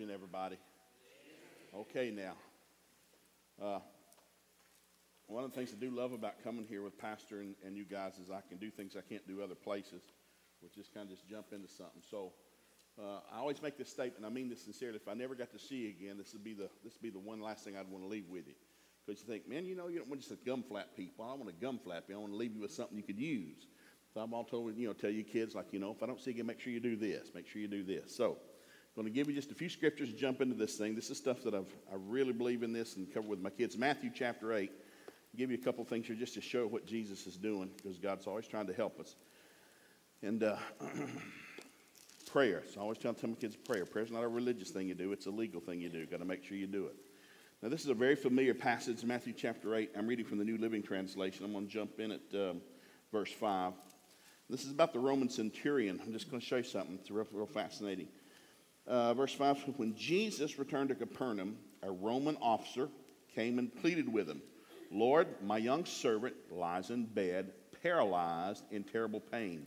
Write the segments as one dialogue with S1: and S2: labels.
S1: evening, everybody. Okay, now. Uh, one of the things I do love about coming here with Pastor and, and you guys is I can do things I can't do other places, which is kind of just jump into something. So uh, I always make this statement. I mean this sincerely. If I never got to see you again, this would be the this would be the one last thing I'd want to leave with you. Because you think, man, you know, you don't want just a gum flap people. I want to gum flap you. I want to leave you with something you could use. So I'm all told, you know, tell your kids, like, you know, if I don't see you again, make sure you do this. Make sure you do this. So I'm going to give you just a few scriptures to jump into this thing. This is stuff that I've, I really believe in this and cover with my kids. Matthew chapter 8. I'll give you a couple things here just to show what Jesus is doing because God's always trying to help us. And uh, prayer. So I always tell, tell my kids prayer. Prayer's not a religious thing you do, it's a legal thing you do. Got to make sure you do it. Now, this is a very familiar passage, Matthew chapter 8. I'm reading from the New Living Translation. I'm going to jump in at um, verse 5. This is about the Roman centurion. I'm just going to show you something. It's real, real fascinating. Uh, verse 5 When Jesus returned to Capernaum, a Roman officer came and pleaded with him Lord, my young servant lies in bed, paralyzed in terrible pain.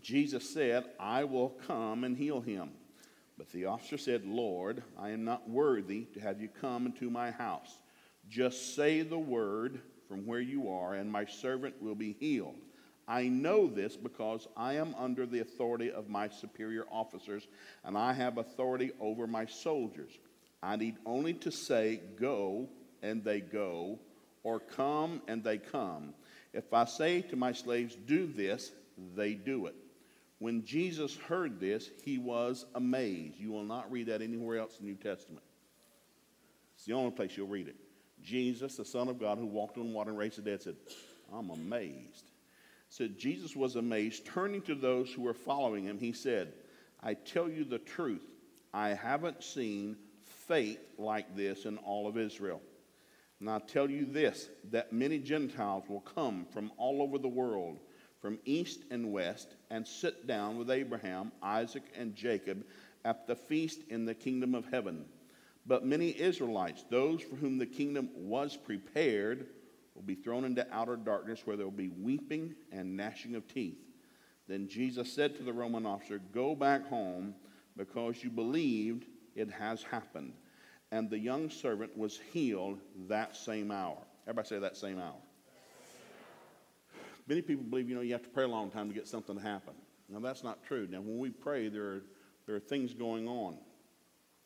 S1: Jesus said, I will come and heal him. But the officer said, Lord, I am not worthy to have you come into my house. Just say the word from where you are, and my servant will be healed. I know this because I am under the authority of my superior officers, and I have authority over my soldiers. I need only to say, Go, and they go, or Come, and they come. If I say to my slaves, Do this, they do it. When Jesus heard this, he was amazed. You will not read that anywhere else in the New Testament. It's the only place you'll read it. Jesus, the Son of God, who walked on water and raised the dead, said, I'm amazed said Jesus was amazed. Turning to those who were following him, he said, I tell you the truth, I haven't seen faith like this in all of Israel. And I tell you this that many Gentiles will come from all over the world, from east and west, and sit down with Abraham, Isaac, and Jacob at the feast in the kingdom of heaven. But many Israelites, those for whom the kingdom was prepared, will be thrown into outer darkness where there will be weeping and gnashing of teeth. Then Jesus said to the Roman officer, Go back home because you believed it has happened. And the young servant was healed that same hour. Everybody say that same hour. Many people believe, you know, you have to pray a long time to get something to happen. Now, that's not true. Now, when we pray, there are, there are things going on.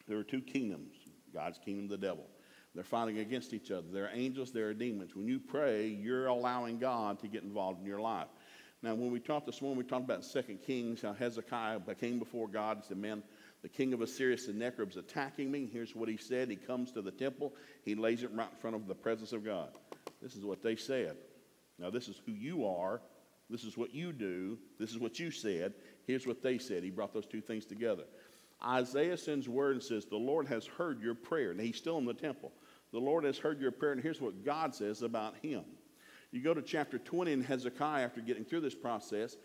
S1: There are two kingdoms God's kingdom, the devil. They're fighting against each other. There are angels, there are demons. When you pray, you're allowing God to get involved in your life. Now, when we talked this morning, we talked about Second Kings, how Hezekiah came before God and said, Man, the king of Assyria, Sennacherib's attacking me. Here's what he said. He comes to the temple, he lays it right in front of the presence of God. This is what they said. Now, this is who you are. This is what you do. This is what you said. Here's what they said. He brought those two things together. Isaiah sends word and says, The Lord has heard your prayer. Now, he's still in the temple. The Lord has heard your prayer, and here's what God says about him. You go to chapter 20 in Hezekiah after getting through this process,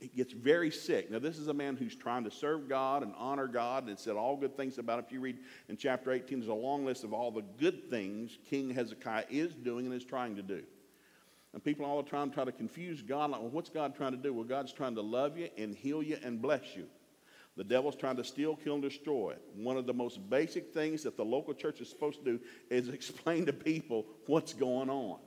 S1: he gets very sick. Now, this is a man who's trying to serve God and honor God and said all good things about it. If you read in chapter 18, there's a long list of all the good things King Hezekiah is doing and is trying to do. And people all the time try to confuse God. Like, well, what's God trying to do? Well, God's trying to love you and heal you and bless you. The devil's trying to steal, kill, and destroy. One of the most basic things that the local church is supposed to do is explain to people what's going on.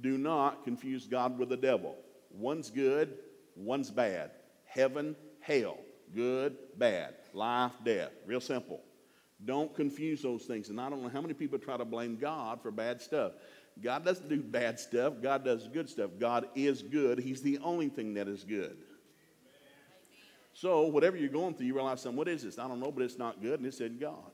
S1: Do not confuse God with the devil. One's good, one's bad. Heaven, hell. Good, bad. Life, death. Real simple. Don't confuse those things. And I don't know how many people try to blame God for bad stuff. God doesn't do bad stuff, God does good stuff. God is good, He's the only thing that is good. So, whatever you're going through, you realize something. What is this? I don't know, but it's not good. And it said God.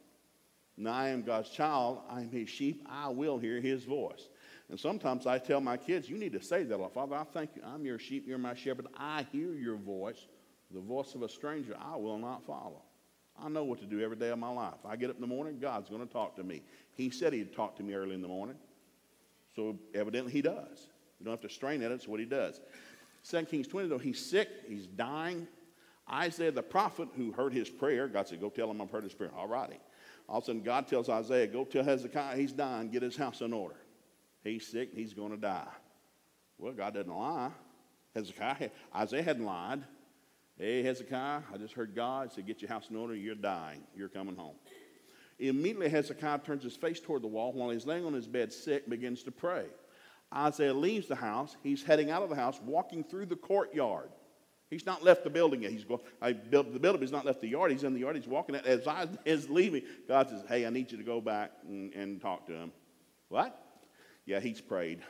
S1: Now, I am God's child. I am his sheep. I will hear his voice. And sometimes I tell my kids, you need to say that. Father, I thank you. I'm your sheep. You're my shepherd. I hear your voice. The voice of a stranger I will not follow. I know what to do every day of my life. I get up in the morning, God's going to talk to me. He said he'd talk to me early in the morning. So evidently he does. You don't have to strain at it. It's what he does. 2 Kings 20, though, he's sick. He's dying. Isaiah the prophet who heard his prayer, God said, Go tell him I've heard his prayer. All righty. All of a sudden, God tells Isaiah, Go tell Hezekiah he's dying, get his house in order. He's sick, and he's going to die. Well, God doesn't lie. Hezekiah, Isaiah hadn't lied. Hey, Hezekiah, I just heard God say, Get your house in order, you're dying, you're coming home. Immediately, Hezekiah turns his face toward the wall while he's laying on his bed sick, begins to pray. Isaiah leaves the house. He's heading out of the house, walking through the courtyard. He's not left the building yet. He's going, I built the building, he's not left the yard. He's in the yard. He's walking out. As I is leaving, God says, Hey, I need you to go back and, and talk to him. What? Yeah, he's prayed.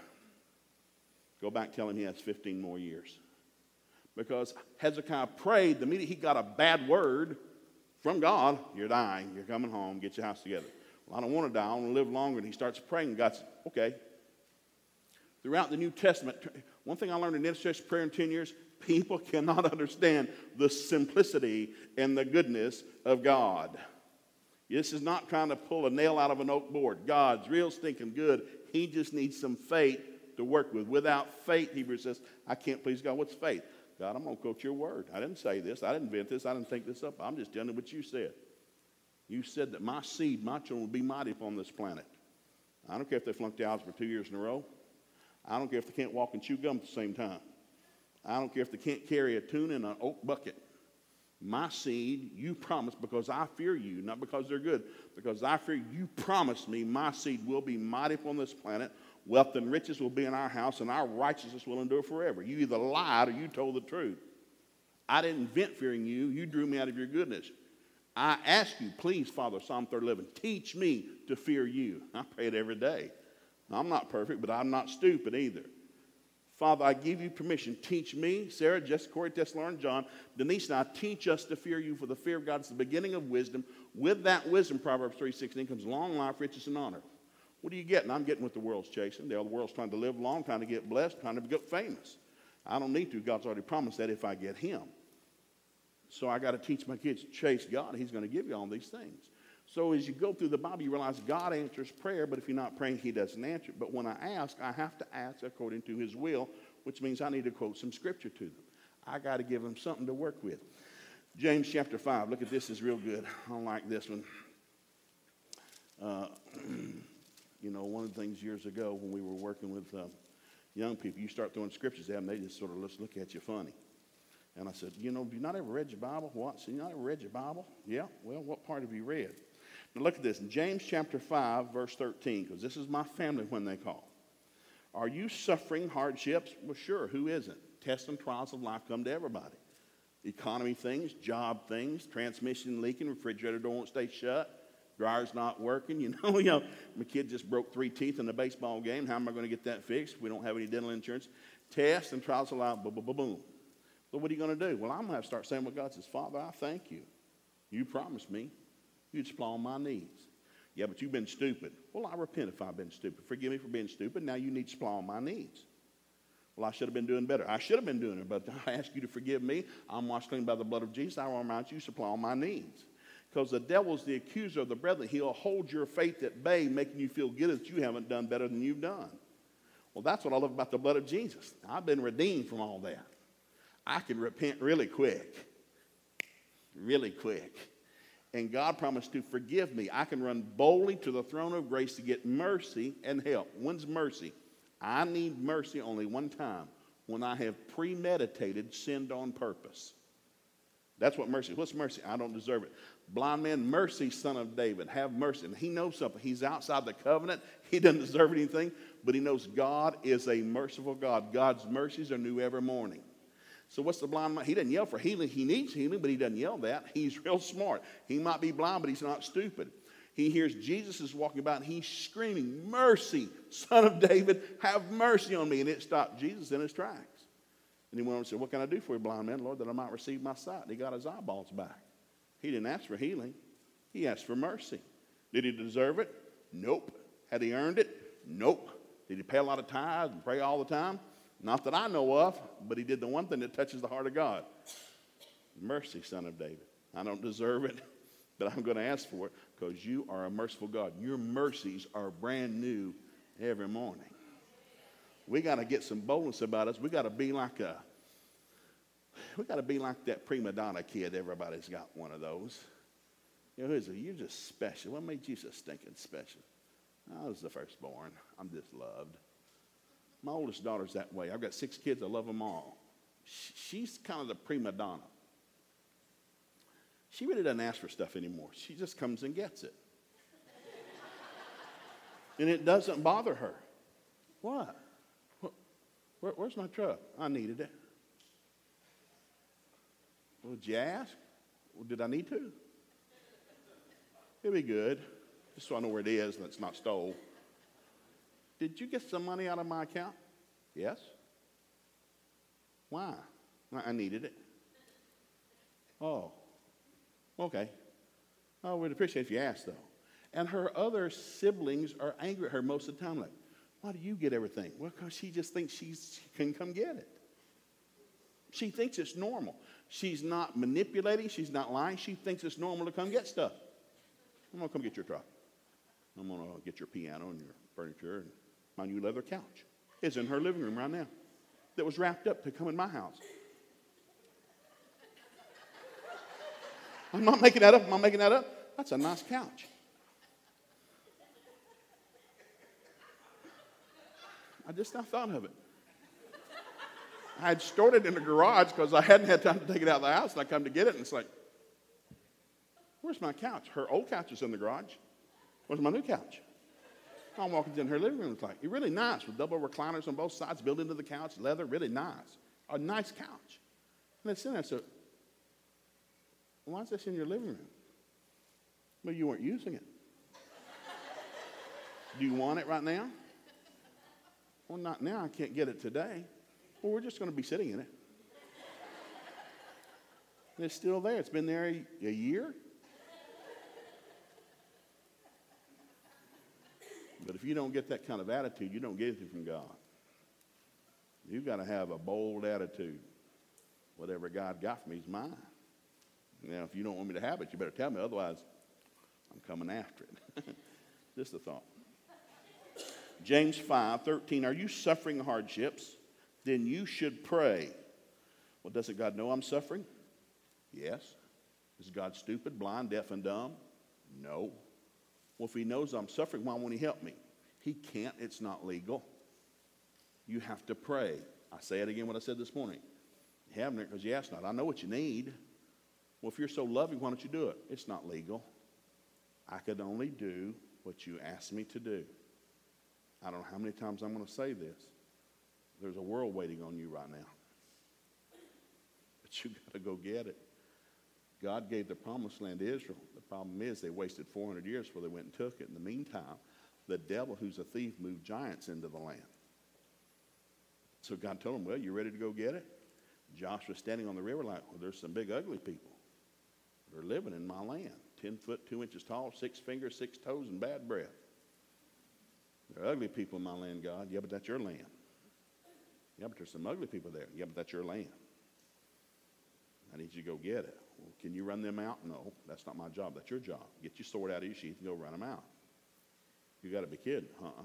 S1: Go back, tell him he has 15 more years. Because Hezekiah prayed the minute he got a bad word from God, you're dying, you're coming home, get your house together. Well, I don't want to die, I want to live longer. And he starts praying, God says, okay. Throughout the New Testament, one thing I learned in intercession prayer in 10 years, people cannot understand the simplicity and the goodness of God. This is not trying to pull a nail out of an oak board. God's real stinking good. He just needs some faith to work with. Without faith, Hebrews says, I can't please God. What's faith? God, I'm going to quote your word. I didn't say this. I didn't invent this. I didn't think this up. I'm just telling you what you said. You said that my seed, my children, will be mighty upon this planet. I don't care if they flunked the algebra two years in a row. I don't care if they can't walk and chew gum at the same time. I don't care if they can't carry a tune in an oak bucket. My seed, you promised because I fear you, not because they're good, because I fear you promised me my seed will be mighty upon this planet. Wealth and riches will be in our house, and our righteousness will endure forever. You either lied or you told the truth. I didn't invent fearing you, you drew me out of your goodness. I ask you, please, Father, Psalm 11, teach me to fear you. I pray it every day. I'm not perfect, but I'm not stupid either. Father, I give you permission. Teach me, Sarah, Jessica, Corey, Tesla, and John, Denise, and I teach us to fear you, for the fear of God is the beginning of wisdom. With that wisdom, Proverbs 3.16, comes long life, riches, and honor. What are you getting? I'm getting what the world's chasing. The world's trying to live long, trying to get blessed, trying to get famous. I don't need to. God's already promised that if I get Him. So I got to teach my kids to chase God. He's going to give you all these things. So as you go through the Bible, you realize God answers prayer, but if you're not praying, He doesn't answer. But when I ask, I have to ask according to His will, which means I need to quote some scripture to them. I got to give them something to work with. James chapter 5. Look at this, is real good. I don't like this one. Uh, you know, one of the things years ago when we were working with uh, young people, you start throwing scriptures at them, they just sort of look at you funny. And I said, you know, have you not ever read your Bible? What? So you not ever read your Bible? Yeah. Well, what part have you read? Now look at this. In James chapter 5, verse 13, because this is my family when they call. Are you suffering hardships? Well, sure. Who isn't? Tests and trials of life come to everybody. Economy things, job things, transmission leaking, refrigerator door won't stay shut, dryer's not working. You know, you know, my kid just broke three teeth in a baseball game. How am I going to get that fixed? We don't have any dental insurance. Tests and trials of life, boom, boom, boom, boom. So what are you going to do? Well, I'm going to have to start saying what God says. Father, I thank you. You promised me you'd supply all my needs. Yeah, but you've been stupid. Well, I repent if I've been stupid. Forgive me for being stupid. Now you need to supply all my needs. Well, I should have been doing better. I should have been doing it, but I ask you to forgive me. I'm washed clean by the blood of Jesus. I remind you, supply all my needs. Because the devil's the accuser of the brethren. He'll hold your faith at bay, making you feel good that you haven't done better than you've done. Well, that's what I love about the blood of Jesus. I've been redeemed from all that. I can repent really quick. Really quick. And God promised to forgive me. I can run boldly to the throne of grace to get mercy and help. When's mercy? I need mercy only one time when I have premeditated, sinned on purpose. That's what mercy. What's mercy? I don't deserve it. Blind man, mercy, son of David, have mercy. And he knows something. He's outside the covenant. He doesn't deserve anything, but he knows God is a merciful God. God's mercies are new every morning. So what's the blind man? He doesn't yell for healing. He needs healing, but he doesn't yell that. He's real smart. He might be blind, but he's not stupid. He hears Jesus is walking about and he's screaming, Mercy, son of David, have mercy on me. And it stopped Jesus in his tracks. And he went on and said, What can I do for you, blind man, Lord, that I might receive my sight? And he got his eyeballs back. He didn't ask for healing, he asked for mercy. Did he deserve it? Nope. Had he earned it? Nope. Did he pay a lot of tithes and pray all the time? Not that I know of, but he did the one thing that touches the heart of God. Mercy, son of David. I don't deserve it, but I'm going to ask for it because you are a merciful God. Your mercies are brand new every morning. We got to get some boldness about us. We got to be like a we got to be like that prima donna kid. Everybody's got one of those. You know, who's You're just special. What made you so stinking special? I was the firstborn. I'm just loved. My oldest daughter's that way. I've got six kids. I love them all. She's kind of the prima donna. She really doesn't ask for stuff anymore. She just comes and gets it. And it doesn't bother her. What? Where, where's my truck? I needed it. Well, did you ask? Well, did I need to? It'd be good, just so I know where it is and it's not stole. Did you get some money out of my account? Yes. Why? I needed it. Oh, okay. Oh, we'd appreciate if you asked, though. And her other siblings are angry at her most of the time, like, why do you get everything? Well, because she just thinks she's, she can come get it. She thinks it's normal. She's not manipulating. She's not lying. She thinks it's normal to come get stuff. I'm going to come get your truck. I'm going to get your piano and your furniture and my new leather couch. is in her living room right now that was wrapped up to come in my house. I'm not making that up. I'm not making that up. That's a nice couch. I just not thought of it. I had stored it in the garage because I hadn't had time to take it out of the house, and I come to get it, and it's like, where's my couch? Her old couch is in the garage. Where's my new couch? I'm walking in her living room. It's like, it's really nice with double recliners on both sides, built into the couch, leather, really nice. A nice couch. And it's in there. So, why is this in your living room? Well, you weren't using it. Do you want it right now? Well, not now. I can't get it today. Well, we're just going to be sitting in it. And it's still there. It's been there a, a year. But if you don't get that kind of attitude, you don't get anything from God. You've got to have a bold attitude. Whatever God got for me is mine. Now, if you don't want me to have it, you better tell me. Otherwise, I'm coming after it. Just a thought. James 5 13. Are you suffering hardships? Then you should pray. Well, doesn't God know I'm suffering? Yes. Is God stupid, blind, deaf, and dumb? No. Well, if He knows I'm suffering, why won't He help me? He can't. It's not legal. You have to pray. I say it again what I said this morning. You haven't because you asked not. I know what you need. Well, if you're so loving, why don't you do it? It's not legal. I could only do what you asked me to do. I don't know how many times I'm going to say this. There's a world waiting on you right now. But you got to go get it. God gave the promised land to Israel. The problem is they wasted 400 years before they went and took it. In the meantime, the devil, who's a thief, moved giants into the land. So God told him, Well, you ready to go get it? Joshua standing on the river like, Well, there's some big ugly people. They're living in my land. 10 foot, 2 inches tall, six fingers, six toes, and bad breath. There are ugly people in my land, God. Yeah, but that's your land. Yeah, but there's some ugly people there. Yeah, but that's your land. I need you to go get it. Well, can you run them out? No, that's not my job. That's your job. Get your sword out of your sheath and go run them out. You got to be kidding, huh?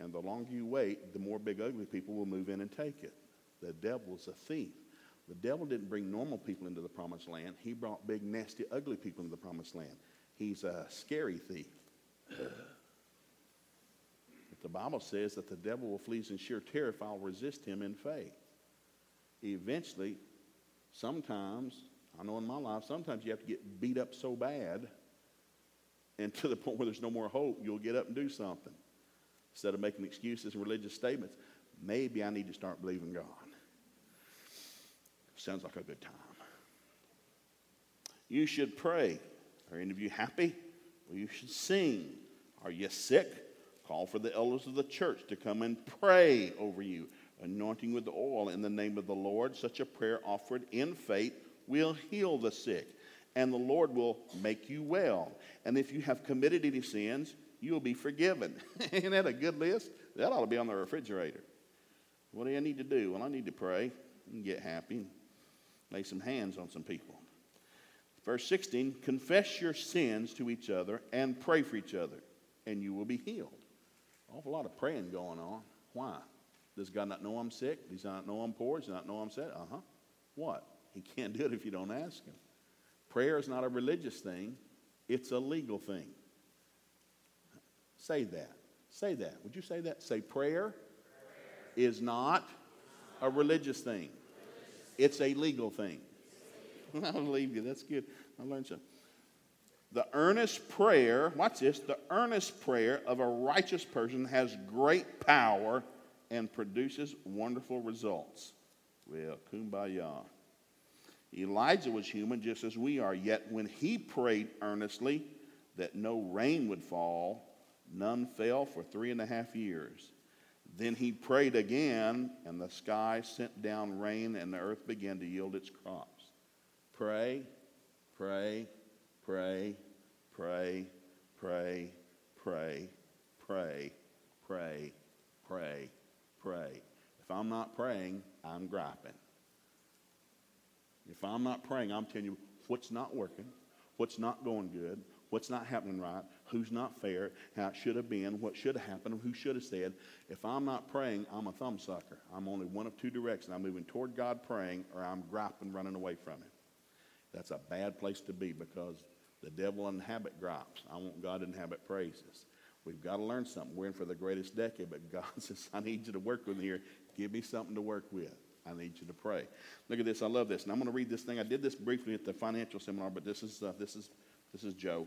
S1: And the longer you wait, the more big ugly people will move in and take it. The devil's a thief. The devil didn't bring normal people into the promised land. He brought big, nasty, ugly people into the promised land. He's a scary thief. but the Bible says that the devil will flee in sheer terror if I'll resist him in faith. Eventually, sometimes, I know in my life, sometimes you have to get beat up so bad and to the point where there's no more hope, you'll get up and do something. Instead of making excuses and religious statements, maybe I need to start believing God. Sounds like a good time. You should pray. Are any of you happy? Well, you should sing. Are you sick? Call for the elders of the church to come and pray over you, anointing with oil in the name of the Lord. Such a prayer offered in faith will heal the sick, and the Lord will make you well. And if you have committed any sins, you will be forgiven. Isn't that a good list? That ought to be on the refrigerator. What do I need to do? Well, I need to pray and get happy lay some hands on some people. Verse 16 confess your sins to each other and pray for each other, and you will be healed. Awful lot of praying going on. Why? Does God not know I'm sick? Does not know I'm poor? Does not know I'm sad? Uh huh. What? He can't do it if you don't ask him. Prayer is not a religious thing, it's a legal thing. Say that. Say that. Would you say that? Say prayer, prayer. is not a religious thing. It's a legal thing. I believe you. That's good. I learned something. The earnest prayer, watch this, the earnest prayer of a righteous person has great power and produces wonderful results. Well, kumbaya. Elijah was human just as we are, yet when he prayed earnestly that no rain would fall, none fell for three and a half years. Then he prayed again, and the sky sent down rain, and the earth began to yield its crops. Pray, pray, pray, pray, pray, pray, pray, pray, pray, pray. If I'm not praying, I'm griping. If I'm not praying, I'm telling you what's not working, what's not going good, what's not happening right, who's not fair, how it should have been, what should have happened, who should have said. If I'm not praying, I'm a thumbsucker. I'm only one of two directions. I'm moving toward God praying, or I'm griping, running away from Him. That's a bad place to be because the devil inhabit gripes. I want God to inhabit praises. We've got to learn something. We're in for the greatest decade, but God says, I need you to work with me here. Give me something to work with. I need you to pray. Look at this. I love this. And I'm going to read this thing. I did this briefly at the financial seminar, but this is, uh, this is, this is Joe.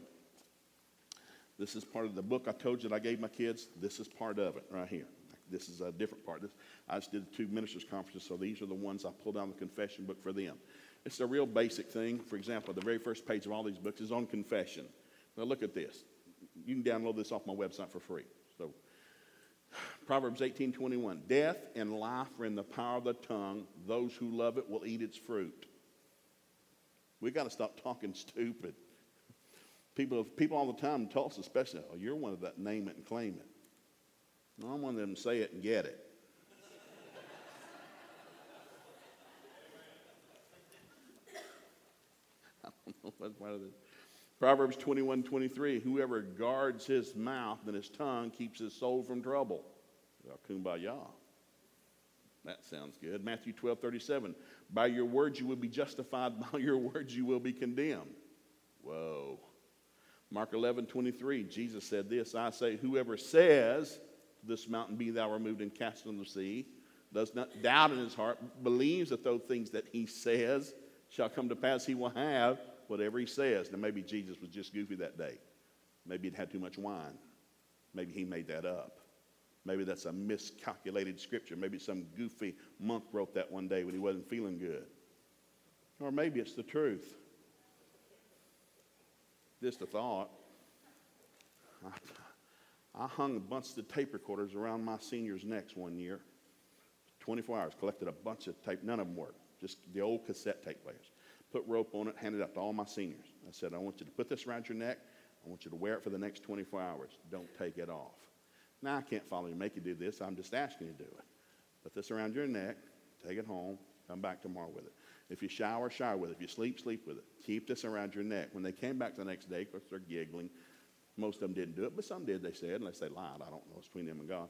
S1: This is part of the book I told you that I gave my kids. This is part of it right here. This is a different part. This, I just did two ministers' conferences, so these are the ones I pulled down the confession book for them. It's a real basic thing. For example, the very first page of all these books is on confession. Now look at this. You can download this off my website for free. So Proverbs 18:21. Death and life are in the power of the tongue. Those who love it will eat its fruit. We got to stop talking stupid. People, people all the time us, especially, oh, you're one of that name it and claim it. No, I'm one of them say it and get it. Proverbs 21 23, whoever guards his mouth and his tongue keeps his soul from trouble. Well, kumbaya. That sounds good. Matthew 12 37, by your words you will be justified, by your words you will be condemned. Whoa. Mark 11 23, Jesus said this I say, whoever says, this mountain be thou removed and cast into the sea, does not doubt in his heart, believes that those things that he says shall come to pass, he will have whatever he says. Now, maybe Jesus was just goofy that day. Maybe he'd had too much wine. Maybe he made that up. Maybe that's a miscalculated scripture. Maybe some goofy monk wrote that one day when he wasn't feeling good. Or maybe it's the truth. Just a thought. I, hung a bunch of tape recorders around my seniors' necks one year. 24 hours, collected a bunch of tape. None of them worked, just the old cassette tape players put rope on it, handed it out to all my seniors. I said, I want you to put this around your neck. I want you to wear it for the next 24 hours. Don't take it off. Now, I can't follow you, make you do this. I'm just asking you to do it. Put this around your neck, take it home, come back tomorrow with it. If you shower, shower with it. If you sleep, sleep with it. Keep this around your neck. When they came back the next day, of course, they're giggling. Most of them didn't do it, but some did, they said, unless they lied. I don't know. It's between them and God.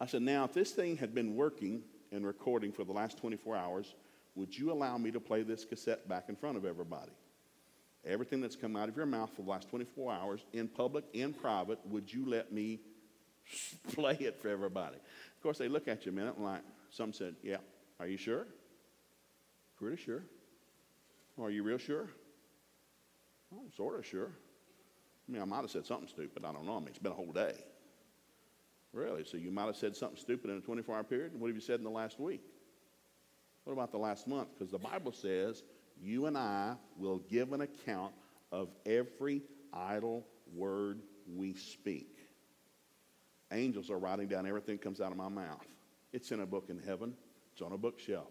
S1: I said, now, if this thing had been working and recording for the last 24 hours, would you allow me to play this cassette back in front of everybody? Everything that's come out of your mouth for the last 24 hours, in public, in private, would you let me play it for everybody? Of course, they look at you a minute and like, some said, Yeah, are you sure? Pretty sure. Are you real sure? Well, I'm sort of sure. I mean, I might have said something stupid. I don't know. I mean, it's been a whole day. Really? So you might have said something stupid in a 24 hour period? What have you said in the last week? What about the last month? Because the Bible says you and I will give an account of every idle word we speak. Angels are writing down everything that comes out of my mouth. It's in a book in heaven, it's on a bookshelf.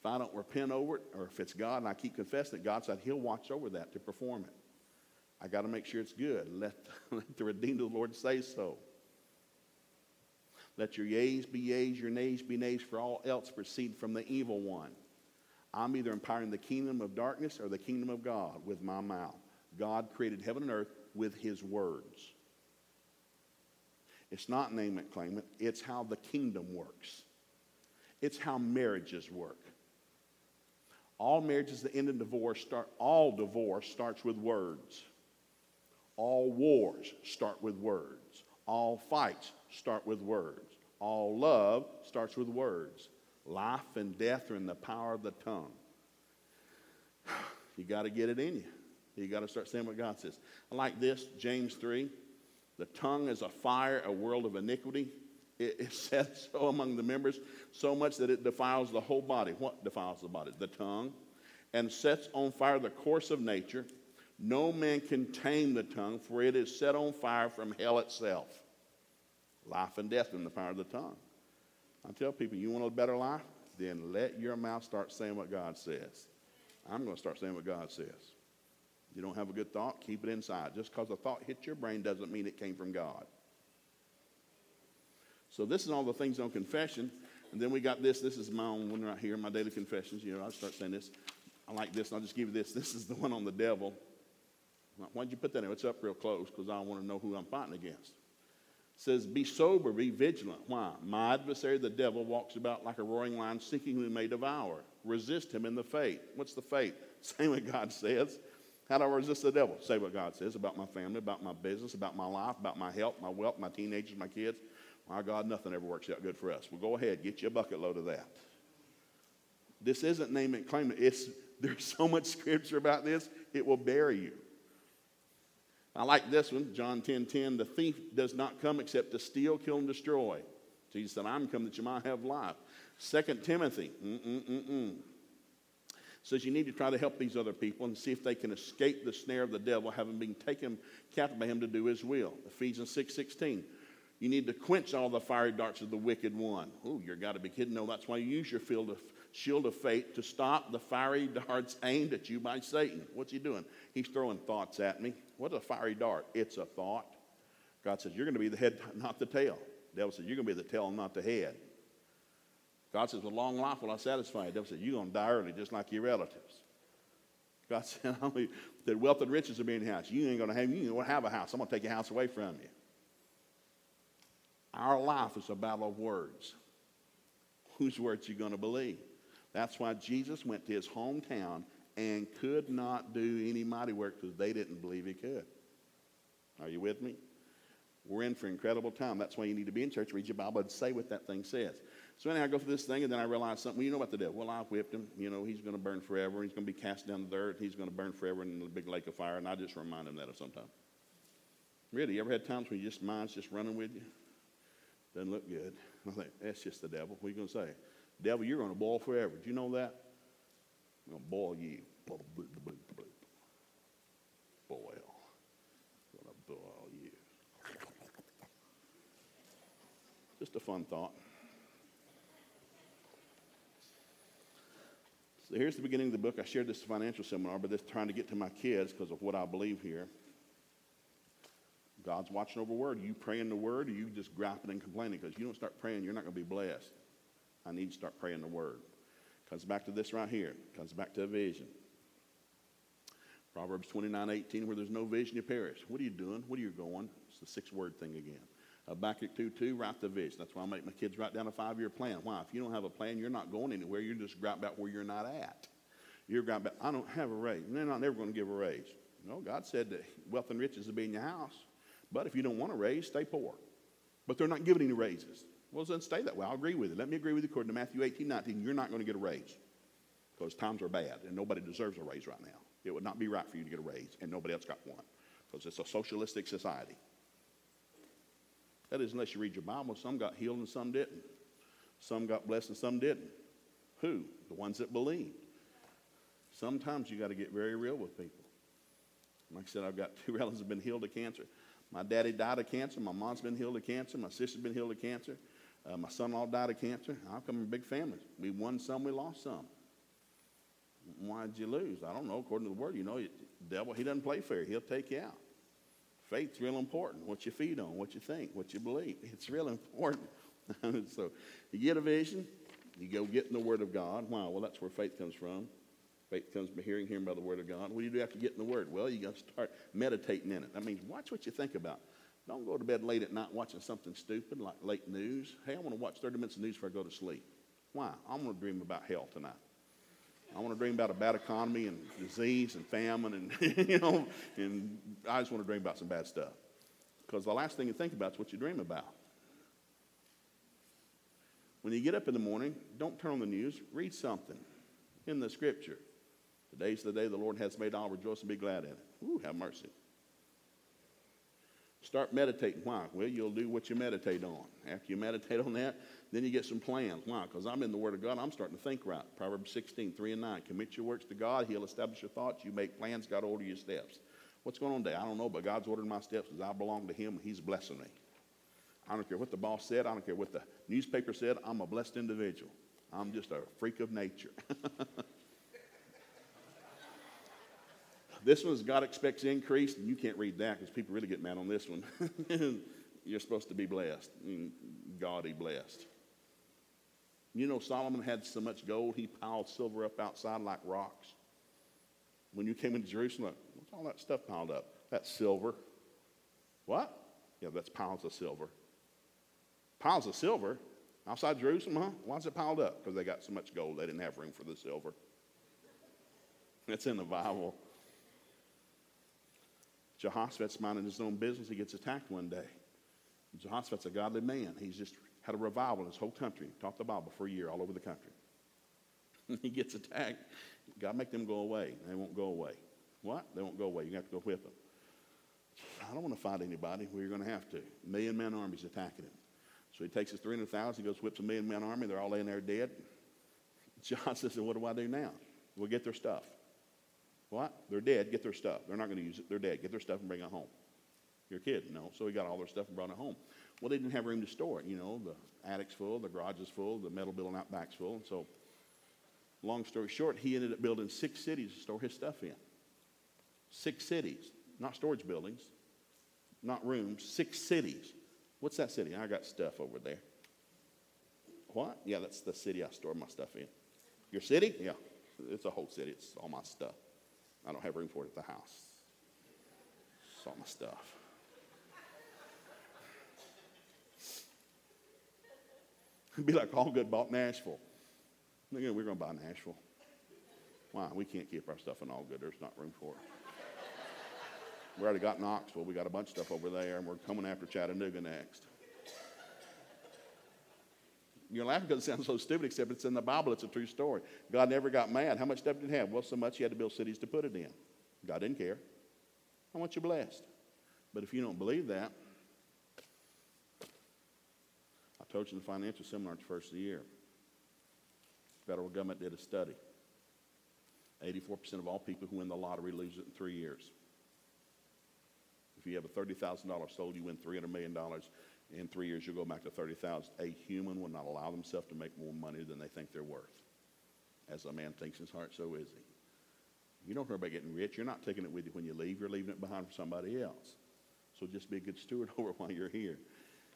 S1: If I don't repent over it, or if it's God and I keep confessing it, God said He'll watch over that to perform it. I got to make sure it's good. Let, let the redeemed of the Lord say so. Let your yeas be yeas, your nays be nays, for all else proceed from the evil one. I'm either empowering the kingdom of darkness or the kingdom of God with my mouth. God created heaven and earth with his words. It's not name it, claim it. It's how the kingdom works. It's how marriages work. All marriages that end in divorce start, all divorce starts with words. All wars start with words. All fights start with words. All love starts with words. Life and death are in the power of the tongue. You got to get it in you. You got to start saying what God says. I like this, James 3. The tongue is a fire, a world of iniquity. It, it says so among the members, so much that it defiles the whole body. What defiles the body? The tongue. And sets on fire the course of nature. No man can tame the tongue, for it is set on fire from hell itself. Life and death in the power of the tongue. I tell people, you want a better life? Then let your mouth start saying what God says. I'm going to start saying what God says. You don't have a good thought, keep it inside. Just because a thought hits your brain doesn't mean it came from God. So this is all the things on confession. And then we got this. This is my own one right here, my daily confessions. You know, I start saying this. I like this, and I'll just give you this. This is the one on the devil. Why'd you put that in? It's up real close because I want to know who I'm fighting against. Says, Be sober, be vigilant. Why? My adversary, the devil, walks about like a roaring lion, seeking whom he may devour. Resist him in the faith. What's the faith? Same what God says. How do I resist the devil? Say what God says about my family, about my business, about my life, about my health, my wealth, my teenagers, my kids. My God, nothing ever works out good for us. Well, go ahead, get you a bucket load of that. This isn't name it, claim it. It's, there's so much scripture about this, it will bury you. I like this one, John 10 10. The thief does not come except to steal, kill, and destroy. Jesus said, I'm come that you might have life. Second Timothy, mm-mm-mm-mm says you need to try to help these other people and see if they can escape the snare of the devil, having been taken captive by him to do his will. Ephesians 6 16. You need to quench all the fiery darts of the wicked one. Oh, you've got to be kidding. No, that's why you use your field of, shield of faith to stop the fiery darts aimed at you by Satan. What's he doing? He's throwing thoughts at me. What's a fiery dart? It's a thought. God says, You're going to be the head, not the tail. The devil says, You're going to be the tail, not the head. God says, With long life will I satisfy you. The devil says, You're going to die early, just like your relatives. God said, only that wealth and riches will being in the house. You ain't going to have, you ain't have a house. I'm going to take your house away from you. Our life is a battle of words. Whose words you going to believe? That's why Jesus went to his hometown and could not do any mighty work because they didn't believe he could. Are you with me? We're in for incredible time. That's why you need to be in church, read your Bible, and say what that thing says. So anyhow, I go through this thing, and then I realize something. Well, you know about the devil. Well, I whipped him. You know, he's going to burn forever. He's going to be cast down the dirt. He's going to burn forever in the big lake of fire. And I just remind him that of sometimes. Really, you ever had times when your mind's just running with you? Doesn't look good. I think that's just the devil. What are you going to say? Devil, you're going to boil forever. Do you know that? I'm going to boil you. Boil. I'm going to boil you. Just a fun thought. So here's the beginning of the book. I shared this financial seminar, but this trying to get to my kids because of what I believe here. God's watching over word. Are you praying the word or you just griping and complaining? Because you don't start praying, you're not going to be blessed. I need to start praying the word. Comes back to this right here. Comes back to a vision. Proverbs 29, 18, where there's no vision, you perish. What are you doing? What are you going? It's the six word thing again. Habakkuk 2 2, write the vision. That's why I make my kids write down a five year plan. Why? If you don't have a plan, you're not going anywhere. You're just griping about where you're not at. You're griping about, I don't have a raise. They're not never going to give a raise. No, God said that wealth and riches will be in your house. But if you don't want a raise, stay poor. But they're not giving any raises. Well, then stay that way. I'll agree with you. Let me agree with you according to Matthew 18 19. You're not going to get a raise because times are bad and nobody deserves a raise right now. It would not be right for you to get a raise and nobody else got one because it's a socialistic society. That is, unless you read your Bible, some got healed and some didn't. Some got blessed and some didn't. Who? The ones that believed. Sometimes you got to get very real with people. Like I said, I've got two relatives who have been healed of cancer. My daddy died of cancer. My mom's been healed of cancer. My sister's been healed of cancer. Uh, my son-in-law died of cancer. I come from big family. We won some, we lost some. Why did you lose? I don't know. According to the word, you know, devil, he doesn't play fair. He'll take you out. Faith's real important. What you feed on, what you think, what you believe. It's real important. so you get a vision, you go get in the Word of God. Wow, well, that's where faith comes from. Faith comes by hearing, hearing by the Word of God. What do you do after getting in the Word? Well, you got to start meditating in it. That means watch what you think about. Don't go to bed late at night watching something stupid like late news. Hey, I want to watch 30 minutes of news before I go to sleep. Why? I'm going to dream about hell tonight. I want to dream about a bad economy and disease and famine and, you know, and I just want to dream about some bad stuff. Because the last thing you think about is what you dream about. When you get up in the morning, don't turn on the news, read something in the scripture Today's the day the Lord has made. I'll rejoice and be glad in it. Ooh, have mercy. Start meditating. Why? Well, you'll do what you meditate on. After you meditate on that, then you get some plans. Why? Because I'm in the Word of God. I'm starting to think right. Proverbs 16, 3 and 9. Commit your works to God. He'll establish your thoughts. You make plans. God order your steps. What's going on today? I don't know, but God's ordering my steps because I belong to Him. He's blessing me. I don't care what the boss said. I don't care what the newspaper said. I'm a blessed individual. I'm just a freak of nature. This one's God expects increase, and you can't read that because people really get mad on this one. You're supposed to be blessed, gaudy blessed. You know, Solomon had so much gold, he piled silver up outside like rocks. When you came into Jerusalem, what's all that stuff piled up? That's silver. What? Yeah, that's piles of silver. Piles of silver? Outside Jerusalem, huh? Why's it piled up? Because they got so much gold, they didn't have room for the silver. That's in the Bible. Jehoshaphat's minding his own business. He gets attacked one day. Jehoshaphat's a godly man. He's just had a revival in his whole country. Taught the Bible for a year all over the country. he gets attacked. God make them go away. They won't go away. What? They won't go away. You have to go whip them. I don't want to fight anybody. Well, you're going to have to. A Million man army's attacking him. So he takes his 300,000, he goes, whips a million man army. They're all laying there dead. John says, What do I do now? We'll get their stuff. What? They're dead. Get their stuff. They're not going to use it. They're dead. Get their stuff and bring it home. Your kid, no. So he got all their stuff and brought it home. Well, they didn't have room to store it. You know, the attic's full, the garage is full, the metal building out back's full. And so, long story short, he ended up building six cities to store his stuff in. Six cities, not storage buildings, not rooms, six cities. What's that city? I got stuff over there. What? Yeah, that's the city I store my stuff in. Your city? Yeah, it's a whole city. It's all my stuff. I don't have room for it at the house. It's all my stuff. It'd be like all good bought Nashville. Again, we're going to buy Nashville. Why? We can't keep our stuff in all good. There's not room for it. we already got Knoxville. We got a bunch of stuff over there, and we're coming after Chattanooga next. You're laughing because it sounds so stupid, except it's in the Bible. It's a true story. God never got mad. How much stuff did he have? Well, so much he had to build cities to put it in. God didn't care. I want you blessed. But if you don't believe that, I told you in the financial seminar the first of the year, federal government did a study. 84% of all people who win the lottery lose it in three years. If you have a $30,000 sold, you win $300 million in three years you'll go back to 30,000. A human will not allow themselves to make more money than they think they're worth. As a man thinks in his heart, so is he. You don't care about getting rich. You're not taking it with you when you leave. You're leaving it behind for somebody else. So just be a good steward over while you're here.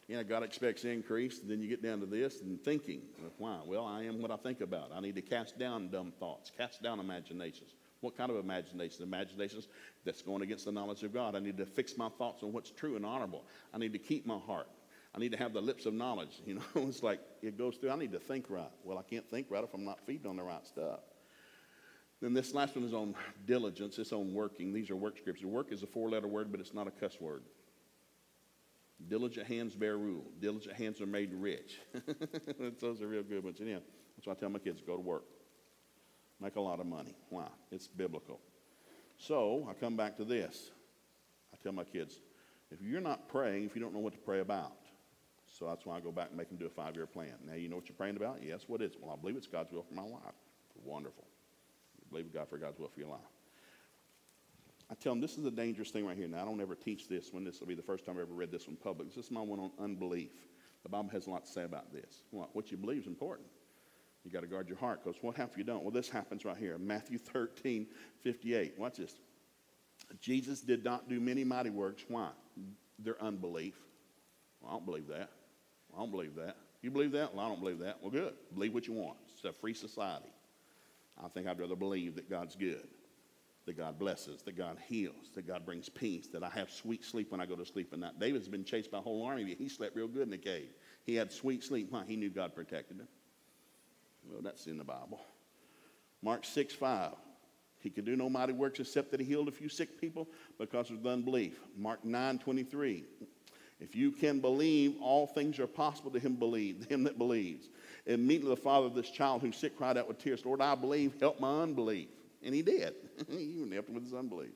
S1: You know, God expects increase. And then you get down to this and thinking. Why? Well, I am what I think about. I need to cast down dumb thoughts, cast down imaginations. What kind of imaginations? Imaginations that's going against the knowledge of God. I need to fix my thoughts on what's true and honorable. I need to keep my heart. I need to have the lips of knowledge. You know, it's like it goes through. I need to think right. Well, I can't think right if I'm not feeding on the right stuff. Then this last one is on diligence. It's on working. These are work scripts. Work is a four-letter word, but it's not a cuss word. Diligent hands bear rule. Diligent hands are made rich. Those are real good ones. And yeah, that's why I tell my kids go to work. Make a lot of money. Why? It's biblical. So I come back to this. I tell my kids, if you're not praying, if you don't know what to pray about, so that's why I go back and make them do a five year plan. Now, you know what you're praying about? Yes, what is it? Well, I believe it's God's will for my life. Wonderful. You believe God for God's will for your life. I tell them this is a dangerous thing right here. Now, I don't ever teach this one. This will be the first time I ever read this one public. This is my one on unbelief. The Bible has a lot to say about this. What, what you believe is important. You got to guard your heart because what happens if you don't? Well, this happens right here. Matthew 13, 58. Watch this. Jesus did not do many mighty works. Why? Their unbelief. Well, I don't believe that. I don't believe that. You believe that? Well, I don't believe that. Well, good. Believe what you want. It's a free society. I think I'd rather believe that God's good, that God blesses, that God heals, that God brings peace, that I have sweet sleep when I go to sleep at night. David's been chased by a whole army, he slept real good in the cave. He had sweet sleep. Why? He knew God protected him. Well, that's in the Bible. Mark 6 5. He could do no mighty works except that he healed a few sick people because of unbelief. Mark 9 23. If you can believe, all things are possible to him believe, him that believes. Immediately the father of this child who's sick cried out with tears, Lord, I believe, help my unbelief. And he did. he even helped him with his unbelief.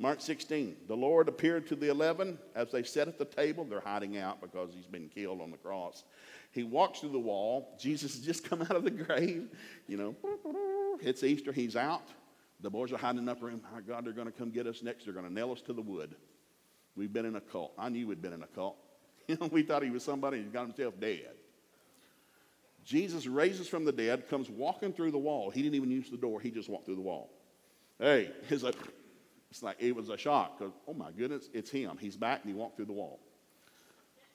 S1: Mark 16, the Lord appeared to the eleven as they sat at the table. They're hiding out because he's been killed on the cross. He walks through the wall. Jesus has just come out of the grave. You know, it's Easter. He's out. The boys are hiding in the upper room. My God, they're going to come get us next. They're going to nail us to the wood. We've been in a cult. I knew we'd been in a cult. You know, we thought he was somebody who got himself dead. Jesus raises from the dead, comes walking through the wall. He didn't even use the door, he just walked through the wall. Hey, it's like, it's like it was a shock because, oh my goodness, it's him. He's back and he walked through the wall.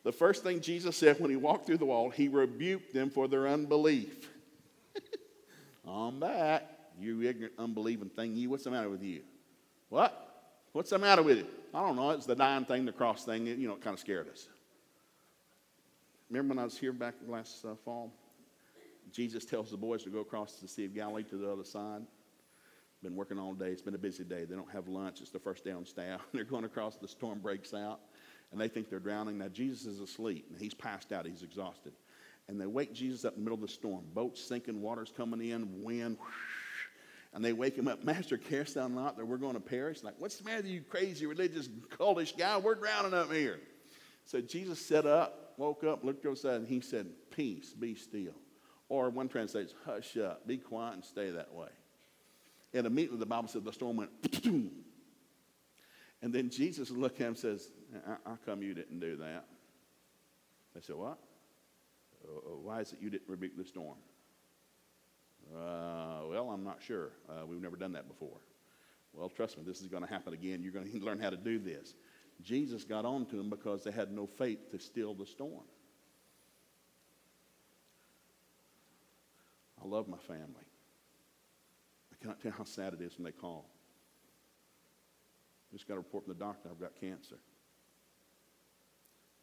S1: The first thing Jesus said when he walked through the wall, he rebuked them for their unbelief. I'm back, you ignorant, unbelieving thing. You, what's the matter with you? What? What's the matter with you? I don't know. It's the dying thing, the cross thing. You know, it kind of scared us. Remember when I was here back last uh, fall? Jesus tells the boys to go across the Sea of Galilee to the other side. Been working all day. It's been a busy day. They don't have lunch. It's the first day on staff. They're going across. The storm breaks out, and they think they're drowning. Now Jesus is asleep, and he's passed out. He's exhausted, and they wake Jesus up in the middle of the storm. Boats sinking, water's coming in, wind. Whoosh, and they wake him up, Master, carest thou not that we're going to perish? Like, what's the matter you crazy religious cultish guy? We're drowning up here. So Jesus sat up, woke up, looked outside, and he said, Peace, be still. Or one translates, hush up, be quiet and stay that way. And immediately the Bible said the storm went, and then Jesus looked at him and says, How come you didn't do that? They said, What? Uh, why is it you didn't rebuke the storm? Uh, well, I'm not sure. Uh, we've never done that before. Well, trust me, this is going to happen again. You're going to learn how to do this. Jesus got on to them because they had no faith to still the storm. I love my family. I cannot tell how sad it is when they call. Just got a report from the doctor I've got cancer.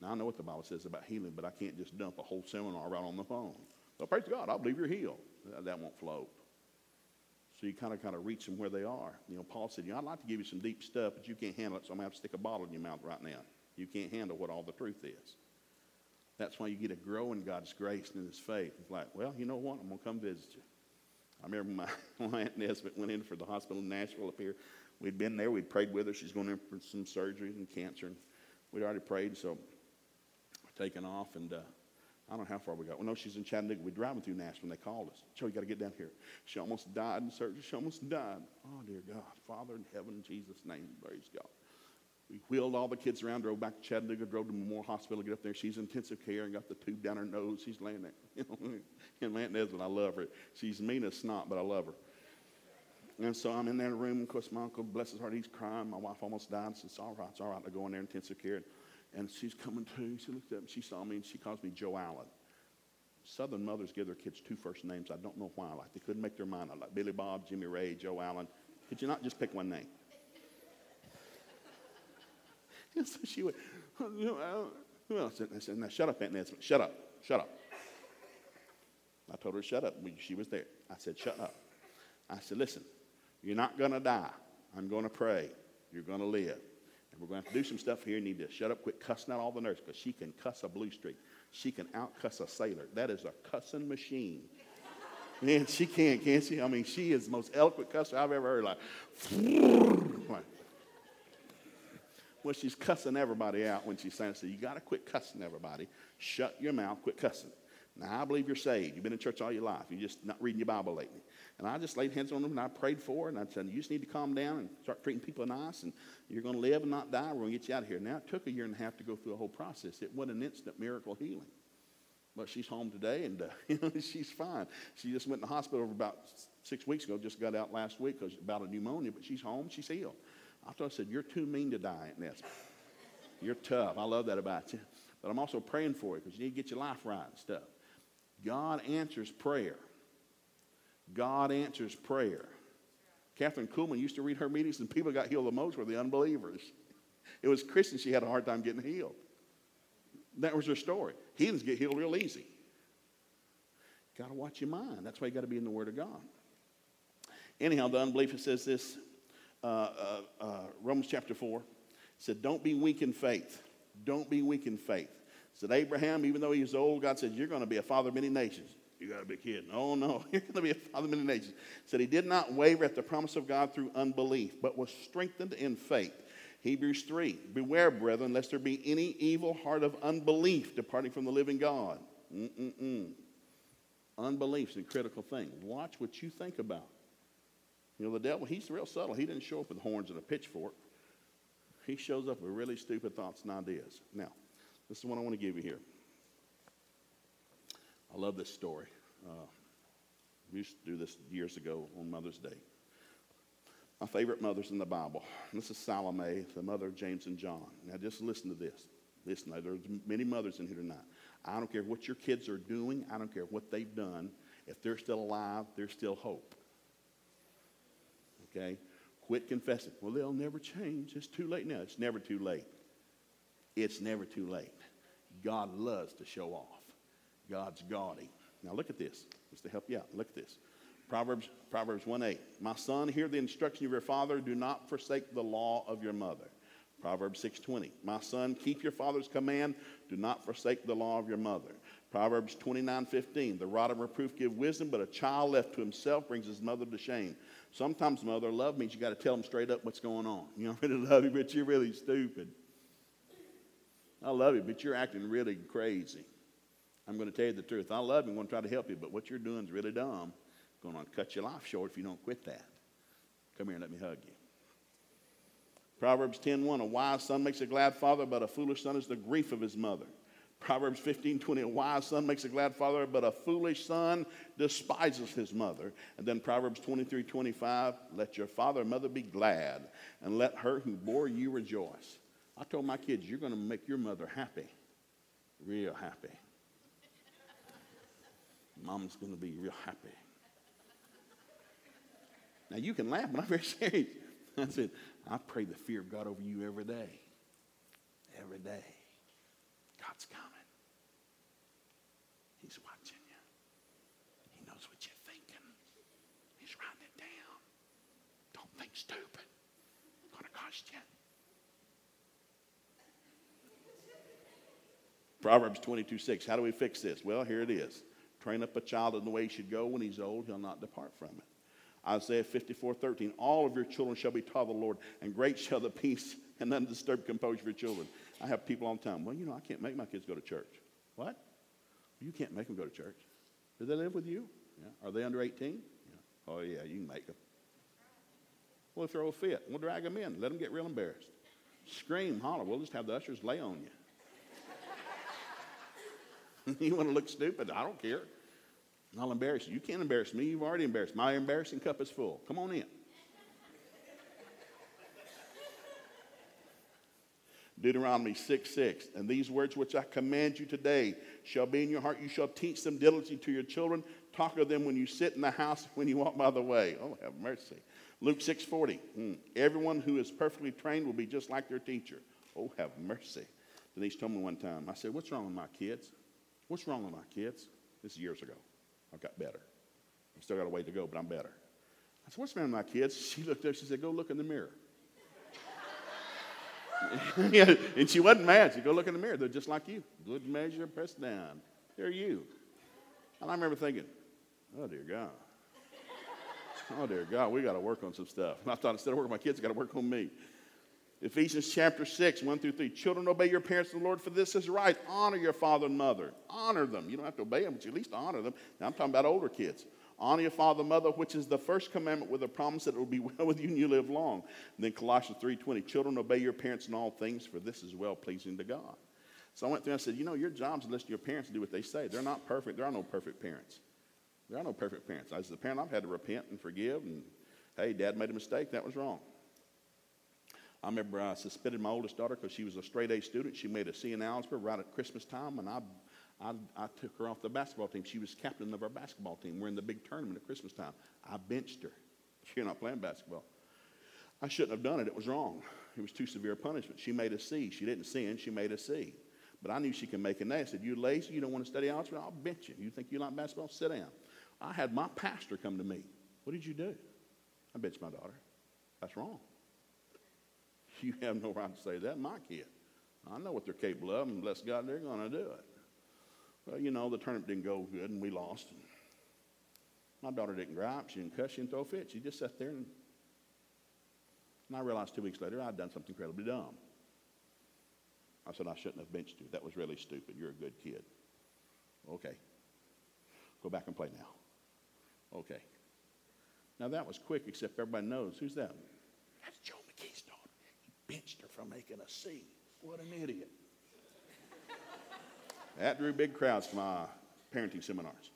S1: Now, I know what the Bible says about healing, but I can't just dump a whole seminar right on the phone. Well, praise God, I believe you're healed. That won't float. So you kind of kind of reach them where they are. You know, Paul said, you know, I'd like to give you some deep stuff, but you can't handle it, so I'm to have to stick a bottle in your mouth right now. You can't handle what all the truth is. That's why you get to grow in God's grace and in His faith. It's like, well, you know what? I'm to come visit you. I remember my, my Aunt Nesbitt went in for the hospital in Nashville up here. We'd been there. We'd prayed with her. She's going in for some surgeries and cancer. And we'd already prayed, so we're taking off. And uh, I don't know how far we got. Well, no, she's in Chattanooga. We're driving through Nashville, and they called us. Joe, you got to get down here. She almost died in surgery. She almost died. Oh, dear God. Father in heaven, in Jesus' name, praise God. We wheeled all the kids around, drove back to Chattanooga, drove to Memorial Hospital, to get up there. She's in intensive care and got the tube down her nose. She's laying there. You know, and Aunt Nesbitt, I love her. She's mean as snot, but I love her. And so I'm in that room. Of course, my uncle, bless his heart, he's crying. My wife almost died. Says, it's all right, it's all right. I go in there, intensive care. And, she's coming to. She looked up and she saw me and she calls me Joe Allen. Southern mothers give their kids two first names. I don't know why. Like they couldn't make their mind up. Like Billy Bob, Jimmy Ray, Joe Allen. Could you not just pick one name? And so she went, who else? I said, now shut up, Aunt Nancy. Shut up. Shut up. I told her shut up. She was there. I said, shut up. I said, listen, you're not going to die. I'm going to pray. You're going to live. We're going to have to do some stuff here. Need to shut up, quit cussing out all the nurses because she can cuss a blue streak. She can out cuss a sailor. That is a cussing machine. Man, she can't, can't she? I mean, she is the most eloquent cusser I've ever heard. Like, well, she's cussing everybody out when she's saying, so you got to quit cussing everybody. Shut your mouth, quit cussing. Now, I believe you're saved. You've been in church all your life. You're just not reading your Bible lately. And I just laid hands on them and I prayed for her. And I said, You just need to calm down and start treating people nice. And you're going to live and not die. We're going to get you out of here. Now, it took a year and a half to go through the whole process. It wasn't an instant miracle healing. But she's home today and uh, she's fine. She just went in the hospital about six weeks ago, just got out last week because about a pneumonia, but she's home. She's healed. I thought I said, You're too mean to die, Aunt Ness. You're tough. I love that about you. But I'm also praying for you because you need to get your life right and stuff. God answers prayer. God answers prayer. Kathryn Kuhlman used to read her meetings, and people got healed the most were the unbelievers. It was Christians she had a hard time getting healed. That was her story. Heathens get healed real easy. Got to watch your mind. That's why you got to be in the Word of God. Anyhow, the unbeliever says this uh, uh, uh, Romans chapter 4 said, Don't be weak in faith. Don't be weak in faith. Said Abraham, even though he was old, God said, You're going to be a father of many nations. You got to be kidding. Oh, no. You're going to be a father of many nations. Said he did not waver at the promise of God through unbelief, but was strengthened in faith. Hebrews 3 Beware, brethren, lest there be any evil heart of unbelief departing from the living God. Mm-mm-mm. Unbelief's a critical thing. Watch what you think about. You know, the devil, he's real subtle. He didn't show up with horns and a pitchfork. He shows up with really stupid thoughts and ideas. Now, this is what I want to give you here. I love this story. Uh, we used to do this years ago on Mother's Day. My favorite mothers in the Bible. This is Salome, the mother of James and John. Now, just listen to this. Listen, there's many mothers in here tonight. I don't care what your kids are doing. I don't care what they've done. If they're still alive, there's still hope. Okay? Quit confessing. Well, they'll never change. It's too late now. It's never too late. It's never too late. God loves to show off. God's gaudy. Now look at this, just to help you out. Look at this. Proverbs, Proverbs 1 8. My son, hear the instruction of your father. Do not forsake the law of your mother. Proverbs 6:20. My son, keep your father's command. Do not forsake the law of your mother. Proverbs 29:15. The rod of reproof give wisdom, but a child left to himself brings his mother to shame. Sometimes mother love means you got to tell them straight up what's going on. You know, I really love you, but you're really stupid. I love you, but you're acting really crazy. I'm going to tell you the truth. I love you. I'm going to try to help you, but what you're doing is really dumb. It's going to cut your life short if you don't quit that. Come here and let me hug you. Proverbs 10:1 A wise son makes a glad father, but a foolish son is the grief of his mother. Proverbs 15:20 A wise son makes a glad father, but a foolish son despises his mother. And then Proverbs 23:25 Let your father and mother be glad, and let her who bore you rejoice. I told my kids, you're going to make your mother happy, real happy. Mom's going to be real happy. Now, you can laugh, but I'm very serious. I said, I pray the fear of God over you every day. Every day. God's coming. He's watching you. He knows what you're thinking. He's writing it down. Don't think stupid. It's going to cost you. Proverbs 22 6. How do we fix this? Well, here it is. Train up a child in the way he should go. When he's old, he'll not depart from it. Isaiah 54 13. All of your children shall be taught of the Lord, and great shall the peace and undisturbed composure of your children. I have people all the time, well, you know, I can't make my kids go to church. What? You can't make them go to church. Do they live with you? Yeah. Are they under 18? Yeah. Oh, yeah, you can make them. We'll throw a fit. We'll drag them in. Let them get real embarrassed. Scream, holler. We'll just have the ushers lay on you. you want to look stupid? I don't care. I'll embarrass you. You can't embarrass me. You've already embarrassed. My embarrassing cup is full. Come on in. Deuteronomy 6 6. And these words which I command you today shall be in your heart. You shall teach them diligently to your children. Talk of them when you sit in the house, when you walk by the way. Oh, have mercy. Luke 6 40. Mm. Everyone who is perfectly trained will be just like their teacher. Oh, have mercy. Denise told me one time, I said, What's wrong with my kids? What's wrong with my kids? This is years ago. I've got better. I've still got a way to go, but I'm better. I said, What's wrong with my kids? She looked up, she said, Go look in the mirror. and she wasn't mad. She said, Go look in the mirror. They're just like you. Good measure, pressed down. They're you. And I remember thinking, Oh, dear God. Oh, dear God, we got to work on some stuff. And I thought instead of working on my kids, I got to work on me. Ephesians chapter 6, 1 through 3. Children, obey your parents in the Lord, for this is right. Honor your father and mother. Honor them. You don't have to obey them, but you at least honor them. Now I'm talking about older kids. Honor your father and mother, which is the first commandment with a promise that it will be well with you and you live long. And then Colossians 3.20, children, obey your parents in all things, for this is well pleasing to God. So I went through and I said, you know, your job is to listen to your parents and do what they say. They're not perfect. There are no perfect parents. There are no perfect parents. As a parent, I've had to repent and forgive. And hey, dad made a mistake. That was wrong. I remember I suspended my oldest daughter because she was a straight A student. She made a C in algebra right at Christmas time, and I, I, I, took her off the basketball team. She was captain of our basketball team. We're in the big tournament at Christmas time. I benched her. She's not playing basketball. I shouldn't have done it. It was wrong. It was too severe a punishment. She made a C. She didn't sin. She made a C. But I knew she could make an A. I said, you lazy? You don't want to study algebra? I'll bench you. You think you like basketball? Sit down. I had my pastor come to me. What did you do? I benched my daughter. That's wrong. You have no right to say that. My kid. I know what they're capable of, and bless God, they're going to do it. Well, you know, the tournament didn't go good, and we lost. My daughter didn't gripe. She didn't cuss. She didn't throw a fit. She just sat there and, and I realized two weeks later I'd done something incredibly dumb. I said, I shouldn't have benched you. That was really stupid. You're a good kid. Okay. Go back and play now. Okay. Now that was quick, except everybody knows. Who's that? That's Joe benched her for making a C. What an idiot. that drew big crowds to my parenting seminars.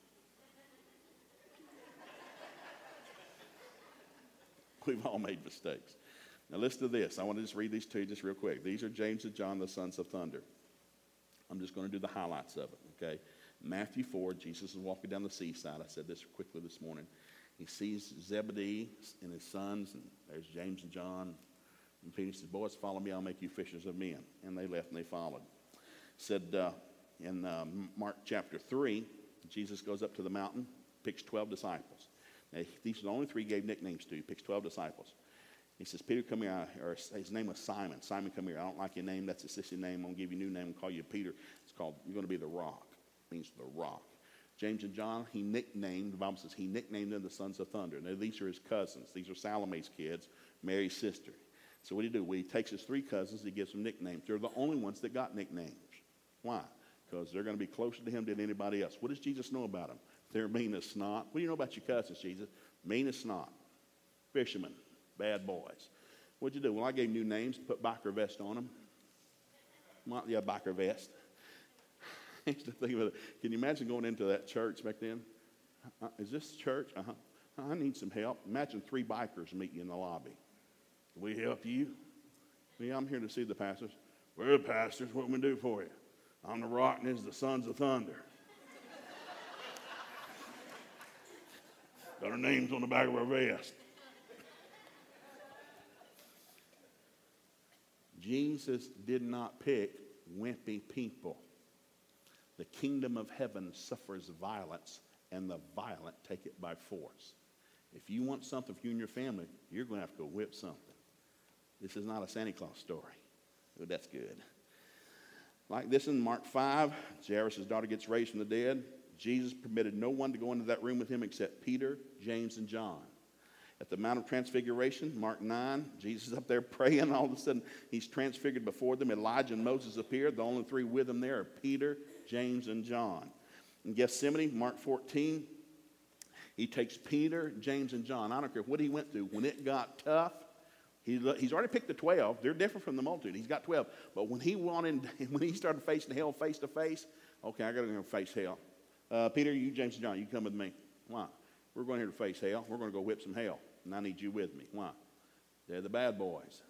S1: We've all made mistakes. Now, listen to this. I want to just read these to you just real quick. These are James and John, the sons of thunder. I'm just going to do the highlights of it, okay? Matthew 4, Jesus is walking down the seaside. I said this quickly this morning. He sees Zebedee and his sons, and there's James and John. And Peter says, Boys, follow me, I'll make you fishers of men. And they left and they followed. Said uh, in uh, Mark chapter 3, Jesus goes up to the mountain, picks 12 disciples. Now, these are the only three he gave nicknames to. He picks 12 disciples. He says, Peter, come here. Or his name was Simon. Simon, come here. I don't like your name. That's a sissy name. I'm going to give you a new name and call you Peter. It's called, you're going to be the rock. It means the rock. James and John, he nicknamed, the Bible says he nicknamed them the sons of thunder. Now, these are his cousins. These are Salome's kids, Mary's sister. So what do you do? Well, he takes his three cousins, he gives them nicknames. They're the only ones that got nicknames. Why? Because they're going to be closer to him than anybody else. What does Jesus know about them? They're mean as snot. What do you know about your cousins, Jesus? Mean as snot. Fishermen. Bad boys. What'd you do? Well, I gave new names, put biker vest on them. Yeah, biker vest. I used to think it. Can you imagine going into that church back then? Uh, is this church? Uh-huh. I need some help. Imagine three bikers meet you in the lobby. We help you? Yeah, I'm here to see the pastors. We're the pastors. What can we do for you? I'm the rock and is the sons of thunder. Got our names on the back of our vest. Jesus did not pick wimpy people. The kingdom of heaven suffers violence, and the violent take it by force. If you want something for you and your family, you're going to have to go whip something. This is not a Santa Claus story. Oh, that's good. Like this in Mark 5, Jairus' daughter gets raised from the dead. Jesus permitted no one to go into that room with him except Peter, James, and John. At the Mount of Transfiguration, Mark 9, Jesus is up there praying. All of a sudden, he's transfigured before them. Elijah and Moses appear. The only three with him there are Peter, James, and John. In Gethsemane, Mark 14, he takes Peter, James, and John. I don't care what he went through. When it got tough, he, he's already picked the 12. They're different from the multitude. He's got 12. But when he wanted, when he started facing hell face to face, okay, I got to go face hell. Uh, Peter, you, James, and John, you come with me. Why? We're going here to face hell. We're going to go whip some hell. And I need you with me. Why? They're the bad boys.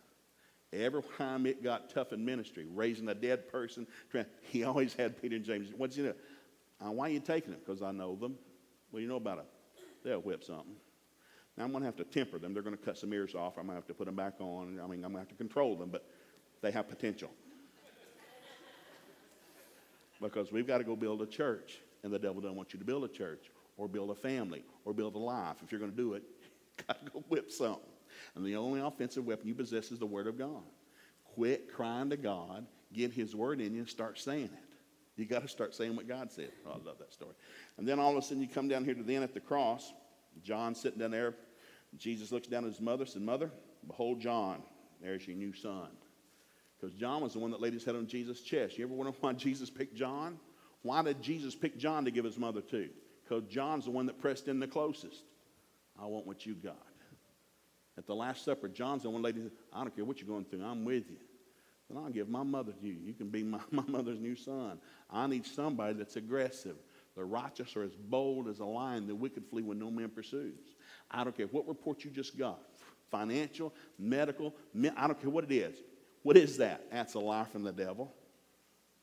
S1: Every time it got tough in ministry, raising a dead person, he always had Peter and James. What's he do? Uh, why are you taking them? Because I know them. Well, you know about them. They'll whip something. Now I'm going to have to temper them. They're going to cut some ears off. I'm going to have to put them back on. I mean, I'm going to have to control them, but they have potential. because we've got to go build a church, and the devil doesn't want you to build a church or build a family or build a life. If you're going to do it, got to go whip something. And the only offensive weapon you possess is the Word of God. Quit crying to God, get His Word in you, and start saying it. You got to start saying what God said. Oh, I love that story. And then all of a sudden you come down here to the end at the cross. John sitting down there. Jesus looks down at his mother, and said, Mother, behold John. There's your new son. Because John was the one that laid his head on Jesus' chest. You ever wonder why Jesus picked John? Why did Jesus pick John to give his mother to? Because John's the one that pressed in the closest. I want what you got. At the Last Supper, John's the one lady said, I don't care what you're going through, I'm with you. Then I'll give my mother to you. You can be my, my mother's new son. I need somebody that's aggressive. The righteous are as bold as a lion, the wicked flee when no man pursues. I don't care what report you just got financial, medical, I don't care what it is. What is that? That's a lie from the devil.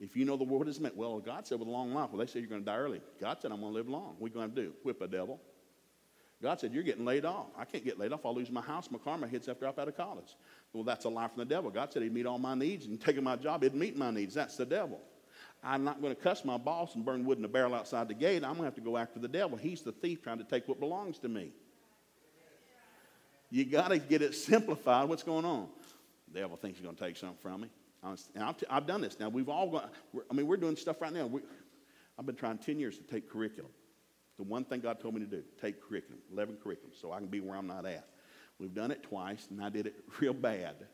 S1: If you know the word, is meant? Well, God said with a long life. Well, they say you're going to die early. God said I'm going to live long. What are you going to do? Whip a devil. God said, You're getting laid off. I can't get laid off. I'll lose my house, my car, my kids after I'm out of college. Well, that's a lie from the devil. God said He'd meet all my needs, and taking my job, He'd meet my needs. That's the devil. I'm not going to cuss my boss and burn wood in a barrel outside the gate. I'm going to have to go after the devil. He's the thief trying to take what belongs to me. You got to get it simplified. What's going on? The devil thinks he's going to take something from me. I've, t- I've done this. Now, we've all got, I mean, we're doing stuff right now. We, I've been trying 10 years to take curriculum. The one thing God told me to do, take curriculum, 11 curriculum, so I can be where I'm not at. We've done it twice, and I did it real bad.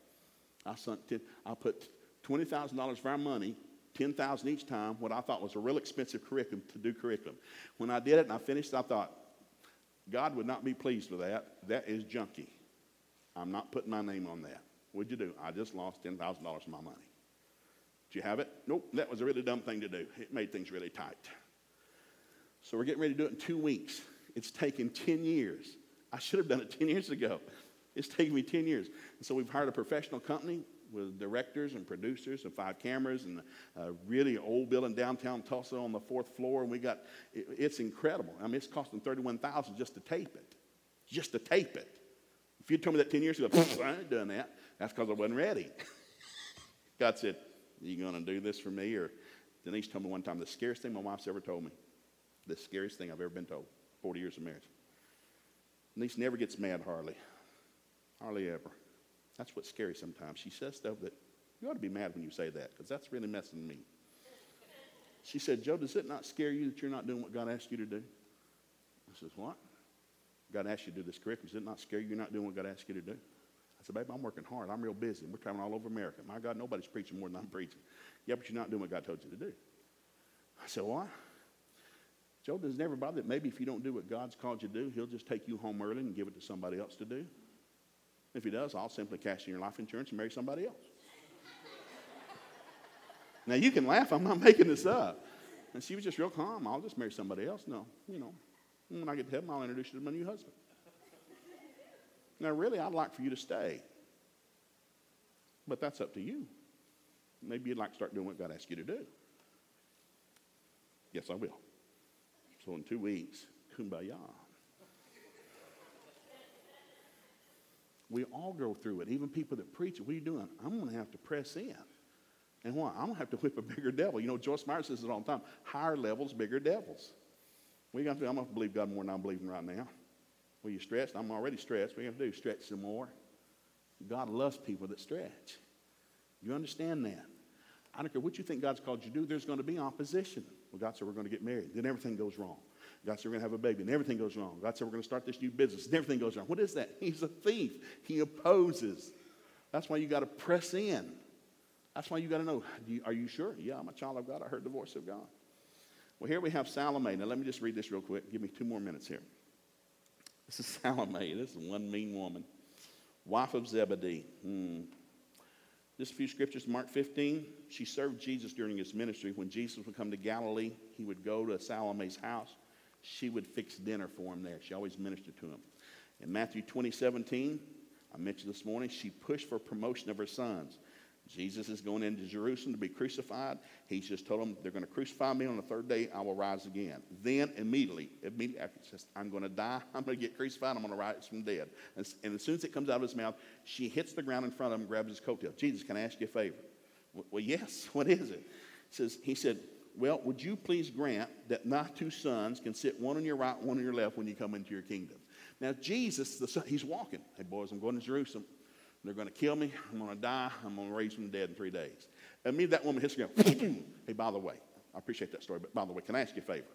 S1: I, sunk 10, I put $20,000 of our money, 10000 each time, what I thought was a real expensive curriculum to do curriculum. When I did it and I finished, I thought, God would not be pleased with that. That is junky. I'm not putting my name on that. What'd you do? I just lost $10,000 of my money. Did you have it? Nope, that was a really dumb thing to do. It made things really tight. So we're getting ready to do it in two weeks. It's taken 10 years. I should have done it 10 years ago. It's taken me 10 years. And so we've hired a professional company with directors and producers and five cameras and a really old building downtown Tulsa on the fourth floor. And we got, it, it's incredible. I mean, it's costing 31000 just to tape it. Just to tape it. If you told me that 10 years ago, I ain't done that. That's because I wasn't ready. God said, you going to do this for me? Or Denise told me one time the scariest thing my wife's ever told me, the scariest thing I've ever been told, 40 years of marriage. Denise never gets mad, hardly. Hardly ever. That's what's scary sometimes. She says stuff that you ought to be mad when you say that because that's really messing me. She said, Joe, does it not scare you that you're not doing what God asked you to do? I says, What? God asked you to do this curriculum. Does it not scare you you're not doing what God asked you to do? I said, Babe, I'm working hard. I'm real busy. We're traveling all over America. My God, nobody's preaching more than I'm preaching. Yeah, but you're not doing what God told you to do. I said, What? Joe, does it never bother that maybe if you don't do what God's called you to do, He'll just take you home early and give it to somebody else to do? If He does, I'll simply cash in your life insurance and marry somebody else. now, you can laugh. I'm not making this up. And she was just real calm. I'll just marry somebody else. No, you know, when I get to heaven, I'll introduce you to my new husband. Now, really, I'd like for you to stay. But that's up to you. Maybe you'd like to start doing what God asked you to do. Yes, I will. So in two weeks, kumbaya. We all go through it. Even people that preach it, what are you doing? I'm going to have to press in. And why? I'm going to have to whip a bigger devil. You know, Joyce Meyer says it all the time higher levels, bigger devils. We got to I'm going to believe God more than I'm believing right now. Well, you stressed? I'm already stressed. What are you going to do? Stretch some more. God loves people that stretch. You understand that? I don't care what you think God's called you to do, there's going to be opposition. Well, God said we're going to get married. Then everything goes wrong. God said we're going to have a baby, and everything goes wrong. God said we're going to start this new business, and everything goes wrong. What is that? He's a thief. He opposes. That's why you got to press in. That's why you got to know are you sure? Yeah, I'm a child of God. I heard the voice of God. Well, here we have Salome. Now, let me just read this real quick. Give me two more minutes here. This is Salome. This is one mean woman. Wife of Zebedee. Hmm. Just a few scriptures. Mark 15. She served Jesus during his ministry. When Jesus would come to Galilee, he would go to Salome's house. She would fix dinner for him there. She always ministered to him. In Matthew 20, 17, I mentioned this morning, she pushed for promotion of her sons. Jesus is going into Jerusalem to be crucified. He's just told them they're going to crucify me on the third day. I will rise again. Then immediately, immediately after, says, I'm going to die. I'm going to get crucified. I'm going to rise from the dead. And, and, as soon as it comes out of his mouth, she hits the ground in front of him, grabs his coattail. Jesus, can I ask you a favor? Well, yes. What is it? He says, he said, well, would you please grant that my two sons can sit one on your right, one on your left when you come into your kingdom? Now, Jesus, the son, he's walking. Hey, boys, I'm going to Jerusalem. They're going to kill me. I'm going to die. I'm going to raise from the dead in three days. And me, that woman hits the hey, by the way, I appreciate that story, but by the way, can I ask you a favor?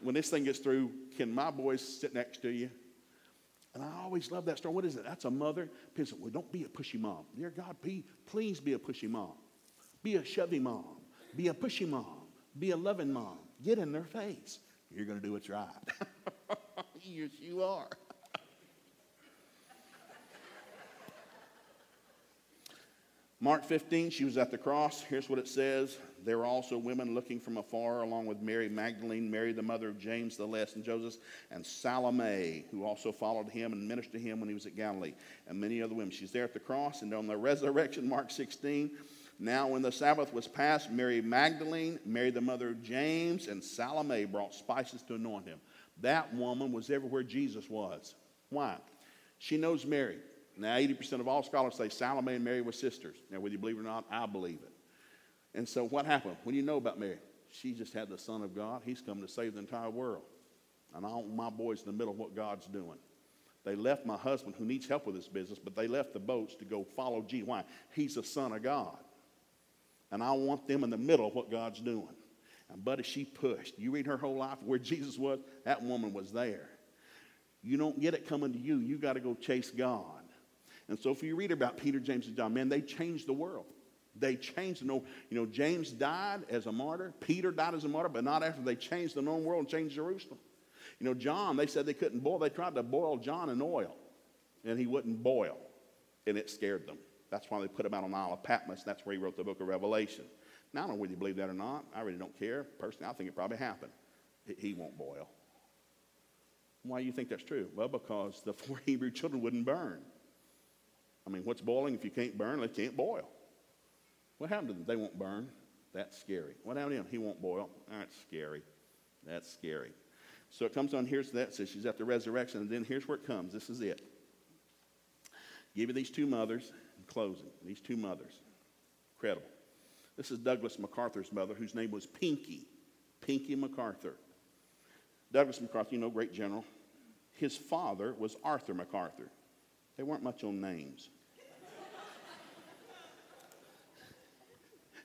S1: When this thing gets through, can my boys sit next to you? And I always love that story. What is it? That's a mother. People well, don't be a pushy mom. Dear God, be, please be a pushy mom. Be a shovey mom. Be a pushy mom. Be a loving mom. Get in their face. You're going to do what's right. yes, you are. Mark 15, she was at the cross. Here's what it says. There were also women looking from afar, along with Mary Magdalene, Mary, the mother of James the Less and Joseph, and Salome, who also followed him and ministered to him when he was at Galilee, and many other women. She's there at the cross, and on the resurrection, Mark 16. Now, when the Sabbath was past, Mary Magdalene, Mary, the mother of James, and Salome brought spices to anoint him. That woman was everywhere Jesus was. Why? She knows Mary. Now, 80% of all scholars say Salome and Mary were sisters. Now, whether you believe it or not, I believe it. And so, what happened? When you know about Mary? She just had the Son of God. He's come to save the entire world. And I want my boys in the middle of what God's doing. They left my husband, who needs help with this business, but they left the boats to go follow Jesus. Why? He's the Son of God. And I want them in the middle of what God's doing. And buddy, she pushed. You read her whole life, where Jesus was, that woman was there. You don't get it coming to you. You got to go chase God. And so if you read about Peter, James, and John, man, they changed the world. They changed the known. You know, James died as a martyr. Peter died as a martyr, but not after they changed the known world and changed Jerusalem. You know, John, they said they couldn't boil. They tried to boil John in oil, and he wouldn't boil, and it scared them. That's why they put him out on the Isle of Patmos. That's where he wrote the book of Revelation. Now, I don't know whether you believe that or not. I really don't care. Personally, I think it probably happened. He won't boil. Why do you think that's true? Well, because the four Hebrew children wouldn't burn. I mean, what's boiling if you can't burn? They can't boil. What happened to them? They won't burn. That's scary. What happened to him? He won't boil. That's scary. That's scary. So it comes on here's that says she's at the resurrection, and then here's where it comes. This is it. Give you these two mothers closing. These two mothers. Incredible. This is Douglas MacArthur's mother, whose name was Pinky. Pinky MacArthur. Douglas MacArthur, you know, great general. His father was Arthur MacArthur. They weren't much on names.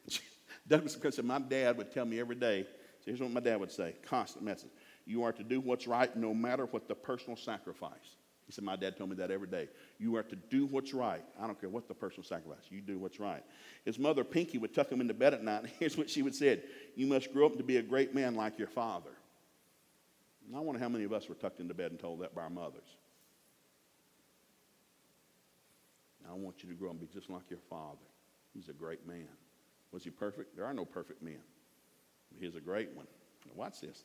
S1: Douglas MacArthur said, My dad would tell me every day, so here's what my dad would say constant message. You are to do what's right no matter what the personal sacrifice. He said, My dad told me that every day. You are to do what's right. I don't care what the personal sacrifice. You do what's right. His mother, Pinky, would tuck him into bed at night. And here's what she would say You must grow up to be a great man like your father. And I wonder how many of us were tucked into bed and told that by our mothers. I want you to grow up and be just like your father. He's a great man. Was he perfect? There are no perfect men. He's a great one. Now watch this.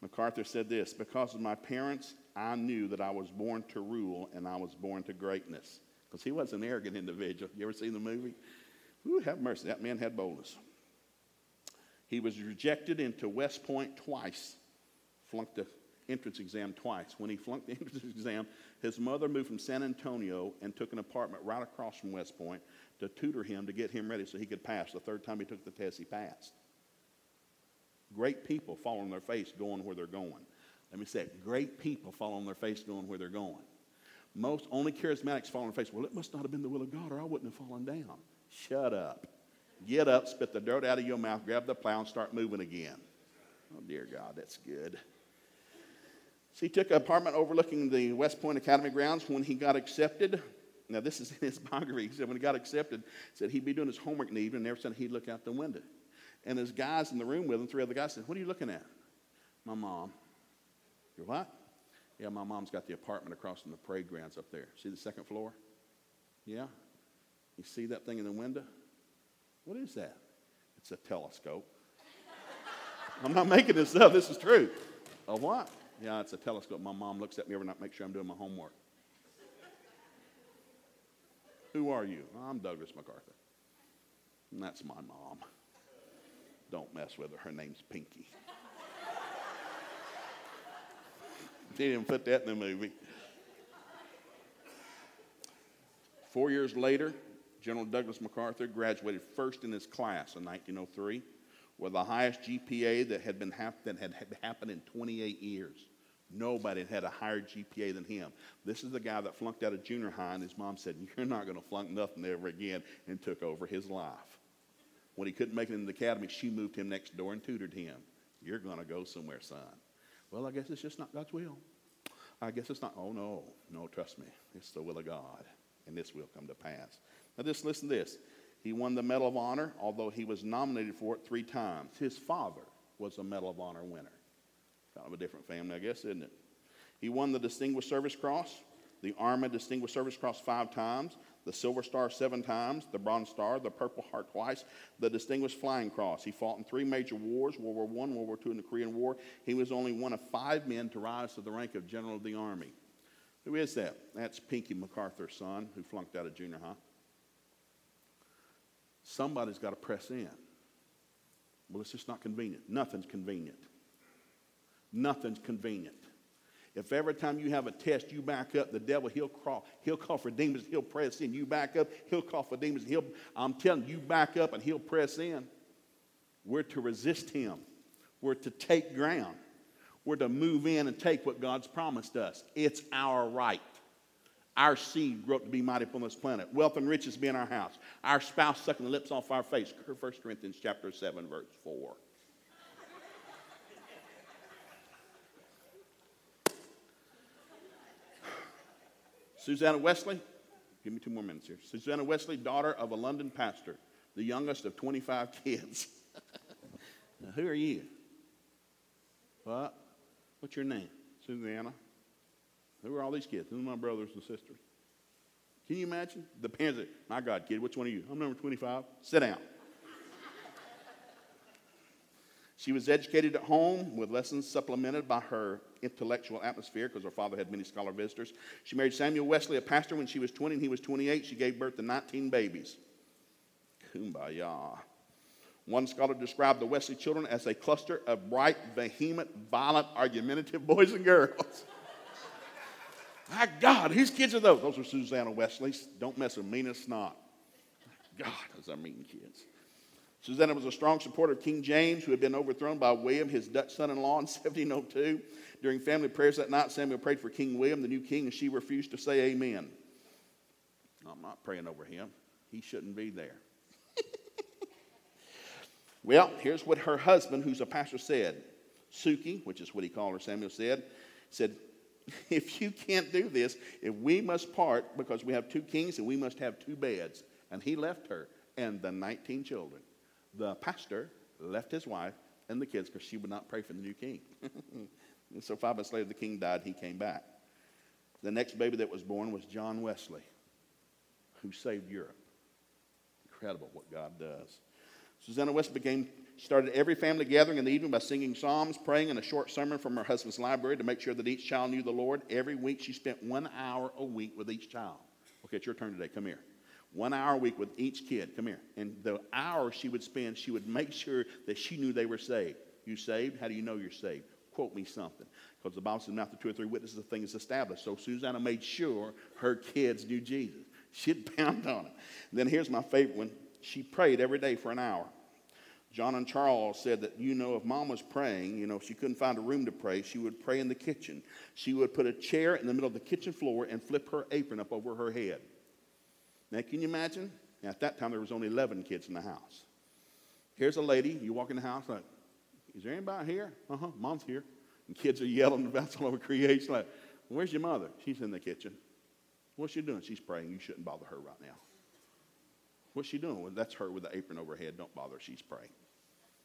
S1: MacArthur said this Because of my parents, I knew that I was born to rule and I was born to greatness. Because he was an arrogant individual. You ever seen the movie? Ooh, have mercy. That man had boldness. He was rejected into West Point twice, flunked the entrance exam twice. When he flunked the entrance exam, his mother moved from San Antonio and took an apartment right across from West Point to tutor him to get him ready so he could pass. The third time he took the test, he passed. Great people fall on their face going where they're going. Let me say it. Great people fall on their face going where they're going. Most only charismatics fall on their face. Well, it must not have been the will of God or I wouldn't have fallen down. Shut up. Get up, spit the dirt out of your mouth, grab the plow, and start moving again. Oh, dear God, that's good. So he took an apartment overlooking the West Point Academy grounds when he got accepted. Now, this is in his biography. He said when he got accepted, he said he'd be doing his homework in the evening, and every time he'd look out the window. And there's guys in the room with him, three other guys said, What are you looking at? My mom. You're what? Yeah, my mom's got the apartment across from the parade grounds up there. See the second floor? Yeah? You see that thing in the window? What is that? It's a telescope. I'm not making this up. This is true. A what? Yeah, it's a telescope. My mom looks at me every night, make sure I'm doing my homework. Who are you? I'm Douglas MacArthur. And that's my mom. Don't mess with her. Her name's Pinky. They didn't put that in the movie. Four years later, General Douglas MacArthur graduated first in his class in 1903 with the highest GPA that had, been hap- that had happened in 28 years. Nobody had a higher GPA than him. This is the guy that flunked out of junior high, and his mom said, You're not going to flunk nothing ever again, and took over his life. When he couldn't make it in the academy, she moved him next door and tutored him. You're going to go somewhere, son. Well, I guess it's just not God's will. I guess it's not. Oh, no. No, trust me. It's the will of God, and this will come to pass. Now, just listen to this. He won the Medal of Honor, although he was nominated for it three times. His father was a Medal of Honor winner. Kind of a different family, I guess, isn't it? He won the Distinguished Service Cross, the Army Distinguished Service Cross five times, the Silver Star seven times, the Bronze Star, the Purple Heart twice, the Distinguished Flying Cross. He fought in three major wars World War I, World War II, and the Korean War. He was only one of five men to rise to the rank of General of the Army. Who is that? That's Pinky MacArthur's son, who flunked out of junior high. Somebody's got to press in. Well, it's just not convenient. Nothing's convenient. Nothing's convenient. If every time you have a test, you back up, the devil, he'll crawl, he'll call for demons, he'll press in. You back up, he'll call for demons, he'll, I'm telling you, you back up and he'll press in. We're to resist him. We're to take ground. We're to move in and take what God's promised us. It's our right. Our seed grow up to be mighty upon this planet. Wealth and riches be in our house. Our spouse sucking the lips off our face. 1 Corinthians chapter 7, verse 4. Susanna Wesley, give me two more minutes here. Susanna Wesley, daughter of a London pastor, the youngest of 25 kids. now, who are you? What? What's your name? Susanna. Who are all these kids? Who are my brothers and sisters? Can you imagine? The parents My God, kid, which one are you? I'm number 25. Sit down. she was educated at home with lessons supplemented by her intellectual atmosphere because her father had many scholar visitors. She married Samuel Wesley, a pastor, when she was 20 and he was 28. She gave birth to 19 babies. Kumbaya. One scholar described the Wesley children as a cluster of bright, vehement, violent, argumentative boys and girls. My God, whose kids are those? Those are Susanna Wesley's. Don't mess with mean as snot. God, those are mean kids. Susanna was a strong supporter of King James, who had been overthrown by William, his Dutch son in law, in 1702. During family prayers that night, Samuel prayed for King William, the new king, and she refused to say amen. I'm not praying over him. He shouldn't be there. well, here's what her husband, who's a pastor, said. Suki, which is what he called her, Samuel said, said, if you can't do this, if we must part because we have two kings and we must have two beds. And he left her and the 19 children. The pastor left his wife and the kids because she would not pray for the new king. and so five months later, the king died. He came back. The next baby that was born was John Wesley, who saved Europe. Incredible what God does. Susanna West became started every family gathering in the evening by singing psalms, praying, and a short sermon from her husband's library to make sure that each child knew the Lord. Every week she spent one hour a week with each child. Okay, it's your turn today. Come here. One hour a week with each kid. Come here. And the hour she would spend, she would make sure that she knew they were saved. You saved? How do you know you're saved? Quote me something. Because the Bible says, after two or three witnesses, the thing is established. So Susanna made sure her kids knew Jesus. She'd pound on it. Then here's my favorite one. She prayed every day for an hour. John and Charles said that, you know, if mom was praying, you know, if she couldn't find a room to pray, she would pray in the kitchen. She would put a chair in the middle of the kitchen floor and flip her apron up over her head. Now, can you imagine? Now, at that time, there was only 11 kids in the house. Here's a lady, you walk in the house, like, is there anybody here? Uh-huh, mom's here. And kids are yelling about all over creation, like, where's your mother? She's in the kitchen. What's she doing? She's praying. You shouldn't bother her right now. What's she doing? Well, that's her with the apron over her head. Don't bother. She's praying.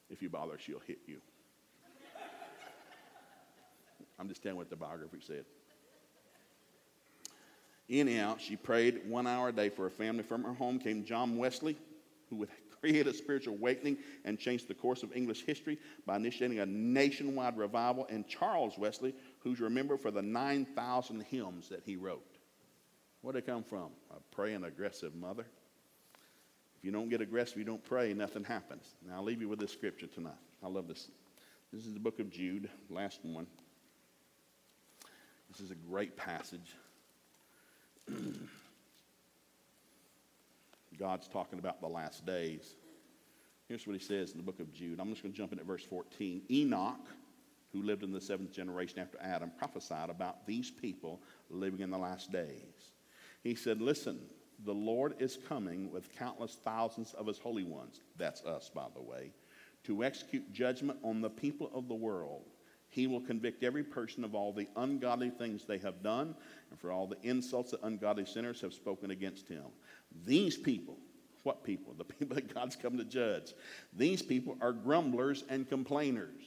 S1: If you bother she'll hit you. I'm just telling what the biography said. Anyhow, she prayed one hour a day for her family. From her home came John Wesley, who would create a spiritual awakening and change the course of English history by initiating a nationwide revival, and Charles Wesley, who's remembered for the 9,000 hymns that he wrote. Where'd they come from? A praying, aggressive mother. If you don't get aggressive, you don't pray, nothing happens. Now, I'll leave you with this scripture tonight. I love this. This is the book of Jude, last one. This is a great passage. God's talking about the last days. Here's what he says in the book of Jude. I'm just going to jump in at verse 14. Enoch, who lived in the seventh generation after Adam, prophesied about these people living in the last days. He said, Listen, the Lord is coming with countless thousands of his holy ones. That's us, by the way, to execute judgment on the people of the world. He will convict every person of all the ungodly things they have done and for all the insults that ungodly sinners have spoken against him. These people, what people? The people that God's come to judge. These people are grumblers and complainers.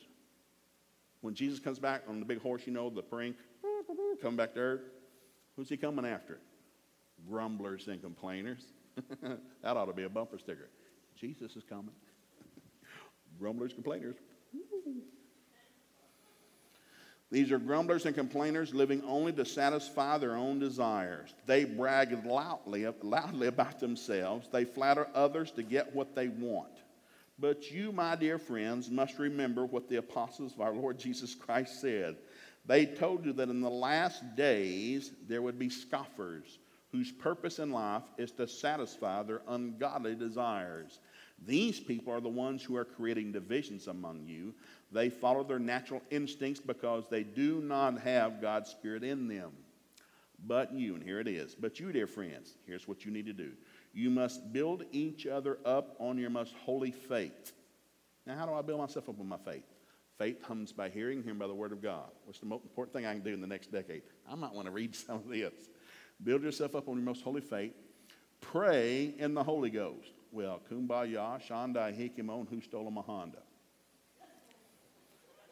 S1: When Jesus comes back on the big horse, you know, the praying, coming back to earth, who's he coming after? grumblers and complainers. that ought to be a bumper sticker. Jesus is coming. grumblers, complainers. These are grumblers and complainers living only to satisfy their own desires. They brag loudly, loudly about themselves. They flatter others to get what they want. But you, my dear friends, must remember what the apostles of our Lord Jesus Christ said. They told you that in the last days there would be scoffers whose purpose in life is to satisfy their ungodly desires. These people are the ones who are creating divisions among you. They follow their natural instincts because they do not have God's Spirit in them. But you, and here it is, but you, dear friends, here's what you need to do. You must build each other up on your most holy faith. Now, how do I build myself up on my faith? Faith comes by hearing, hearing by the word of God. What's the most important thing I can do in the next decade? I might want to read some of this. Build yourself up on your most holy faith. Pray in the Holy Ghost. Well, kumbaya, shandai, hikimon, who stole my Honda?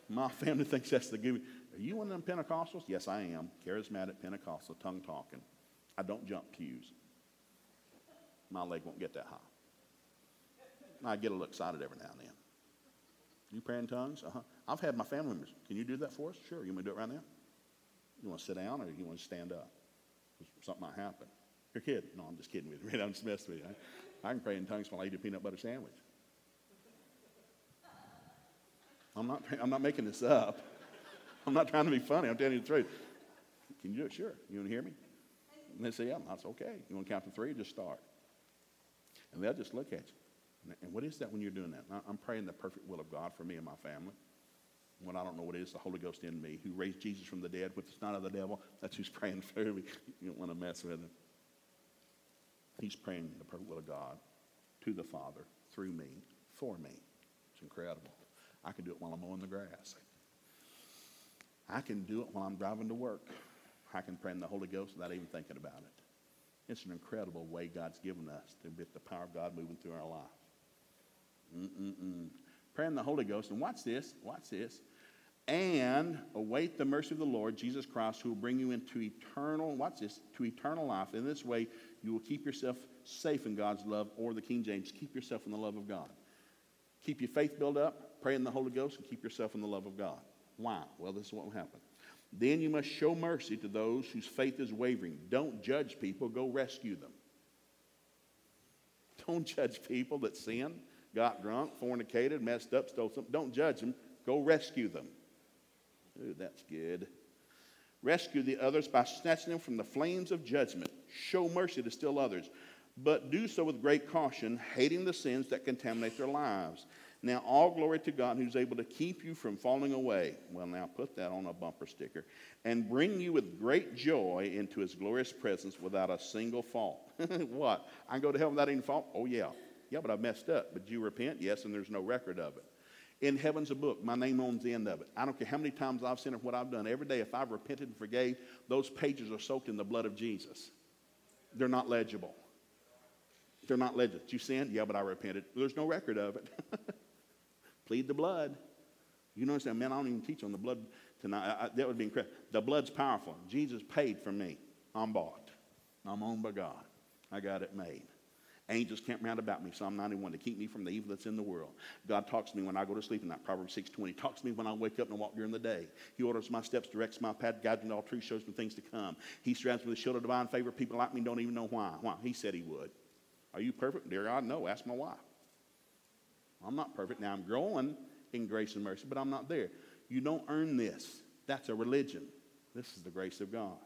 S1: My family thinks that's the good. Are you one of them Pentecostals? Yes, I am. Charismatic Pentecostal, tongue talking. I don't jump cues. My leg won't get that high. I get a little excited every now and then. You pray in tongues? Uh-huh. I've had my family members. Can you do that for us? Sure. You want to do it right now? You want to sit down or you want to stand up? Something might happen. You're kidding. No, I'm just kidding with you. I'm just messing with you. I, I can pray in tongues while I eat a peanut butter sandwich. I'm not, I'm not making this up. I'm not trying to be funny. I'm telling you the truth. Can you do it? Sure. You want to hear me? And they say, yeah. That's okay. You want to count to three? Just start. And they'll just look at you. And what is that when you're doing that? I'm praying the perfect will of God for me and my family. When I don't know what it is, the Holy Ghost in me, who raised Jesus from the dead, which is not of the devil. That's who's praying for me. You don't want to mess with him. He's praying the perfect will of God to the Father through me, for me. It's incredible. I can do it while I'm mowing the grass. I can do it while I'm driving to work. I can pray in the Holy Ghost without even thinking about it. It's an incredible way God's given us to get the power of God moving through our life. Mm-mm-mm. Pray in the Holy Ghost, and watch this, watch this, and await the mercy of the Lord Jesus Christ, who will bring you into eternal, watch this, to eternal life. In this way, you will keep yourself safe in God's love, or the King James, keep yourself in the love of God. Keep your faith built up, pray in the Holy Ghost, and keep yourself in the love of God. Why? Well, this is what will happen. Then you must show mercy to those whose faith is wavering. Don't judge people, go rescue them. Don't judge people that sin, got drunk, fornicated, messed up, stole something. Don't judge them, go rescue them. Ooh, that's good. Rescue the others by snatching them from the flames of judgment. Show mercy to still others, but do so with great caution, hating the sins that contaminate their lives. Now, all glory to God who's able to keep you from falling away. Well, now put that on a bumper sticker. And bring you with great joy into his glorious presence without a single fault. what? I can go to heaven without any fault? Oh, yeah. Yeah, but I messed up. But you repent? Yes, and there's no record of it. In heaven's a book. My name owns the end of it. I don't care how many times I've sinned or what I've done. Every day, if I've repented and forgave, those pages are soaked in the blood of Jesus. They're not legible. They're not legible. You sinned? Yeah, but I repented. There's no record of it. Plead the blood. You know what Man, I don't even teach on the blood tonight. I, I, that would be incredible. The blood's powerful. Jesus paid for me. I'm bought. I'm owned by God. I got it made. Angels camp round about me, Psalm 91, to keep me from the evil that's in the world. God talks to me when I go to sleep in that Proverbs 6.20. Talks to me when I wake up and walk during the day. He orders my steps, directs my path, guides me to all truth, shows me things to come. He surrounds me with a shield of divine favor. People like me don't even know why. Why? He said he would. Are you perfect? Dear God, no. Ask my wife. I'm not perfect. Now I'm growing in grace and mercy, but I'm not there. You don't earn this. That's a religion. This is the grace of God.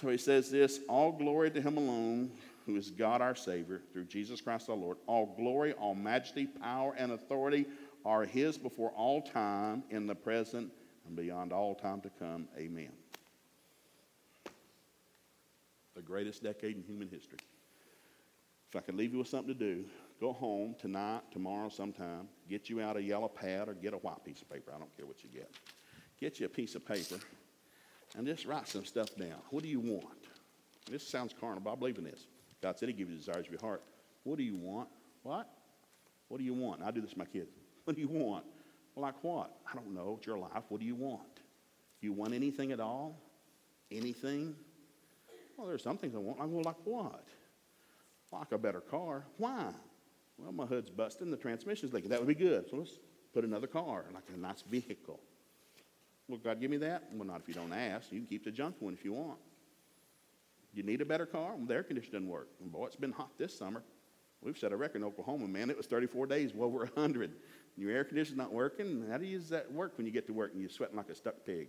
S1: So he says this all glory to him alone, who is God our Savior, through Jesus Christ our Lord. All glory, all majesty, power, and authority are his before all time, in the present, and beyond all time to come. Amen. The greatest decade in human history. If I could leave you with something to do, go home tonight, tomorrow, sometime, get you out a yellow pad or get a white piece of paper. I don't care what you get. Get you a piece of paper and just write some stuff down. What do you want? This sounds carnal, but I believe in this. God said He give you the desires of your heart. What do you want? What? What do you want? I do this to my kids. What do you want? Like what? I don't know. It's your life. What do you want? Do you want anything at all? Anything? Well, there's some things I want. I go, like what? Like a better car. Why? Well, my hood's busting, the transmission's leaking. That would be good. So let's put another car, like a nice vehicle. Will God give me that? Well, not if you don't ask. You can keep the junk one if you want. You need a better car? Well, the air conditioner doesn't work. And boy, it's been hot this summer. We've set a record in Oklahoma, man. It was 34 days, well over 100. Your air conditioner's not working. How do you use that work when you get to work and you're sweating like a stuck pig?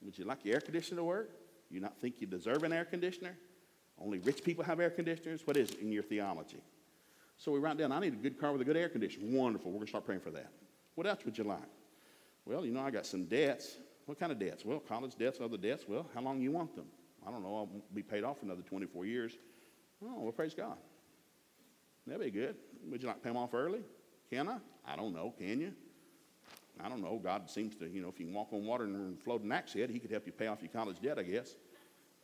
S1: Would you like your air conditioner to work? You not think you deserve an air conditioner? Only rich people have air conditioners? What is it in your theology? So we write down, I need a good car with a good air conditioner. Wonderful. We're going to start praying for that. What else would you like? Well, you know, I got some debts. What kind of debts? Well, college debts, other debts. Well, how long you want them? I don't know. I'll be paid off another 24 years. Oh, well, praise God. That'd be good. Would you like to pay them off early? Can I? I don't know. Can you? I don't know. God seems to, you know, if you can walk on water and float an axe head, He could help you pay off your college debt, I guess.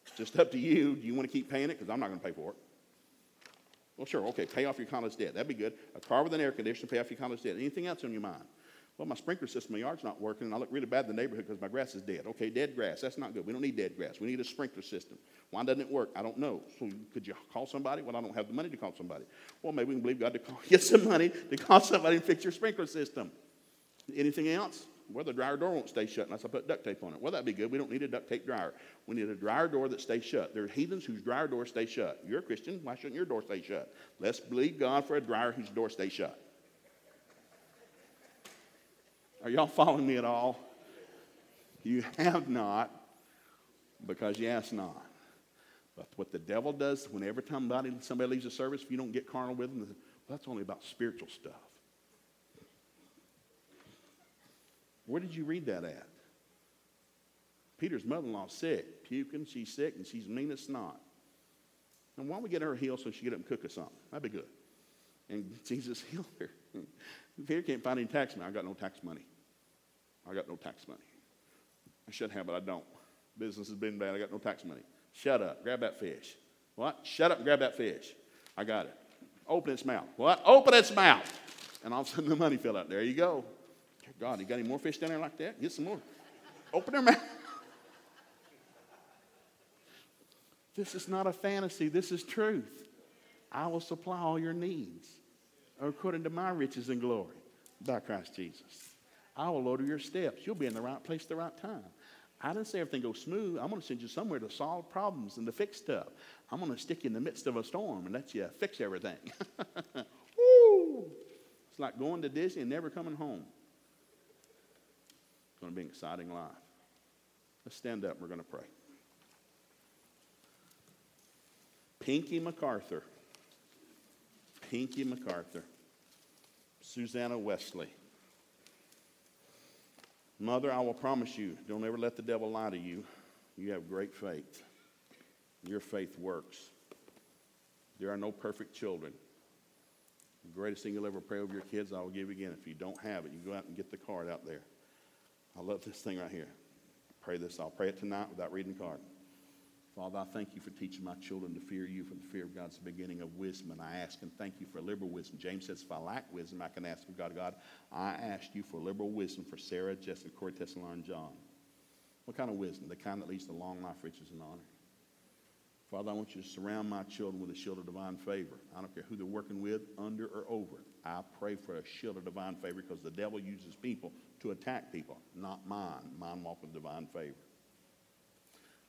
S1: It's just up to you. Do you want to keep paying it? Because I'm not going to pay for it. Well, sure. Okay, pay off your college debt. That'd be good. A car with an air conditioner, pay off your college debt. Anything else on your mind? Well, my sprinkler system in my yard's not working, and I look really bad in the neighborhood because my grass is dead. Okay, dead grass. That's not good. We don't need dead grass. We need a sprinkler system. Why doesn't it work? I don't know. So could you call somebody? Well, I don't have the money to call somebody. Well, maybe we can believe God to call, get some money to call somebody and fix your sprinkler system. Anything else? Well, the dryer door won't stay shut unless I put duct tape on it. Well, that'd be good. We don't need a duct tape dryer. We need a dryer door that stays shut. There are heathens whose dryer doors stay shut. You're a Christian. Why shouldn't your door stay shut? Let's believe God for a dryer whose door stays shut. Are y'all following me at all? You have not because you ask not. But what the devil does whenever somebody, somebody leaves a service, if you don't get carnal with them, well, that's only about spiritual stuff. Where did you read that at? Peter's mother-in-law's sick, puking, she's sick, and she's mean as snot. And why don't we get her healed so she get up and cook us something? That'd be good. And Jesus healed her. Peter can't find any tax money. I got no tax money. I got no tax money. I should have, but I don't. Business has been bad. I got no tax money. Shut up. Grab that fish. What? Shut up and grab that fish. I got it. Open its mouth. What? Open its mouth. And all of a sudden the money fell out. There you go. God, you got any more fish down there like that? Get some more. Open their mouth. This is not a fantasy. This is truth. I will supply all your needs according to my riches and glory by Christ Jesus. I will order your steps. You'll be in the right place at the right time. I didn't say everything goes smooth. I'm going to send you somewhere to solve problems and to fix stuff. I'm going to stick you in the midst of a storm and let you fix everything. Woo! It's like going to Disney and never coming home. It's going to be an exciting life. Let's stand up. We're going to pray. Pinky MacArthur. Pinky MacArthur. Susanna Wesley. Mother, I will promise you, don't ever let the devil lie to you. You have great faith. Your faith works. There are no perfect children. The greatest thing you'll ever pray over your kids, I will give again. If you don't have it, you go out and get the card out there. I love this thing right here. Pray this. I'll pray it tonight without reading the card. Father, I thank you for teaching my children to fear you, for the fear of God's beginning of wisdom. And I ask and thank you for liberal wisdom. James says, if I lack wisdom, I can ask of God. God, I ask you for liberal wisdom for Sarah, Jessica, Corey, Tessa, and John. What kind of wisdom? The kind that leads to long life, riches, and honor. Father, I want you to surround my children with a shield of divine favor. I don't care who they're working with, under or over. I pray for a shield of divine favor because the devil uses people to attack people, not mine. Mine walk with divine favor.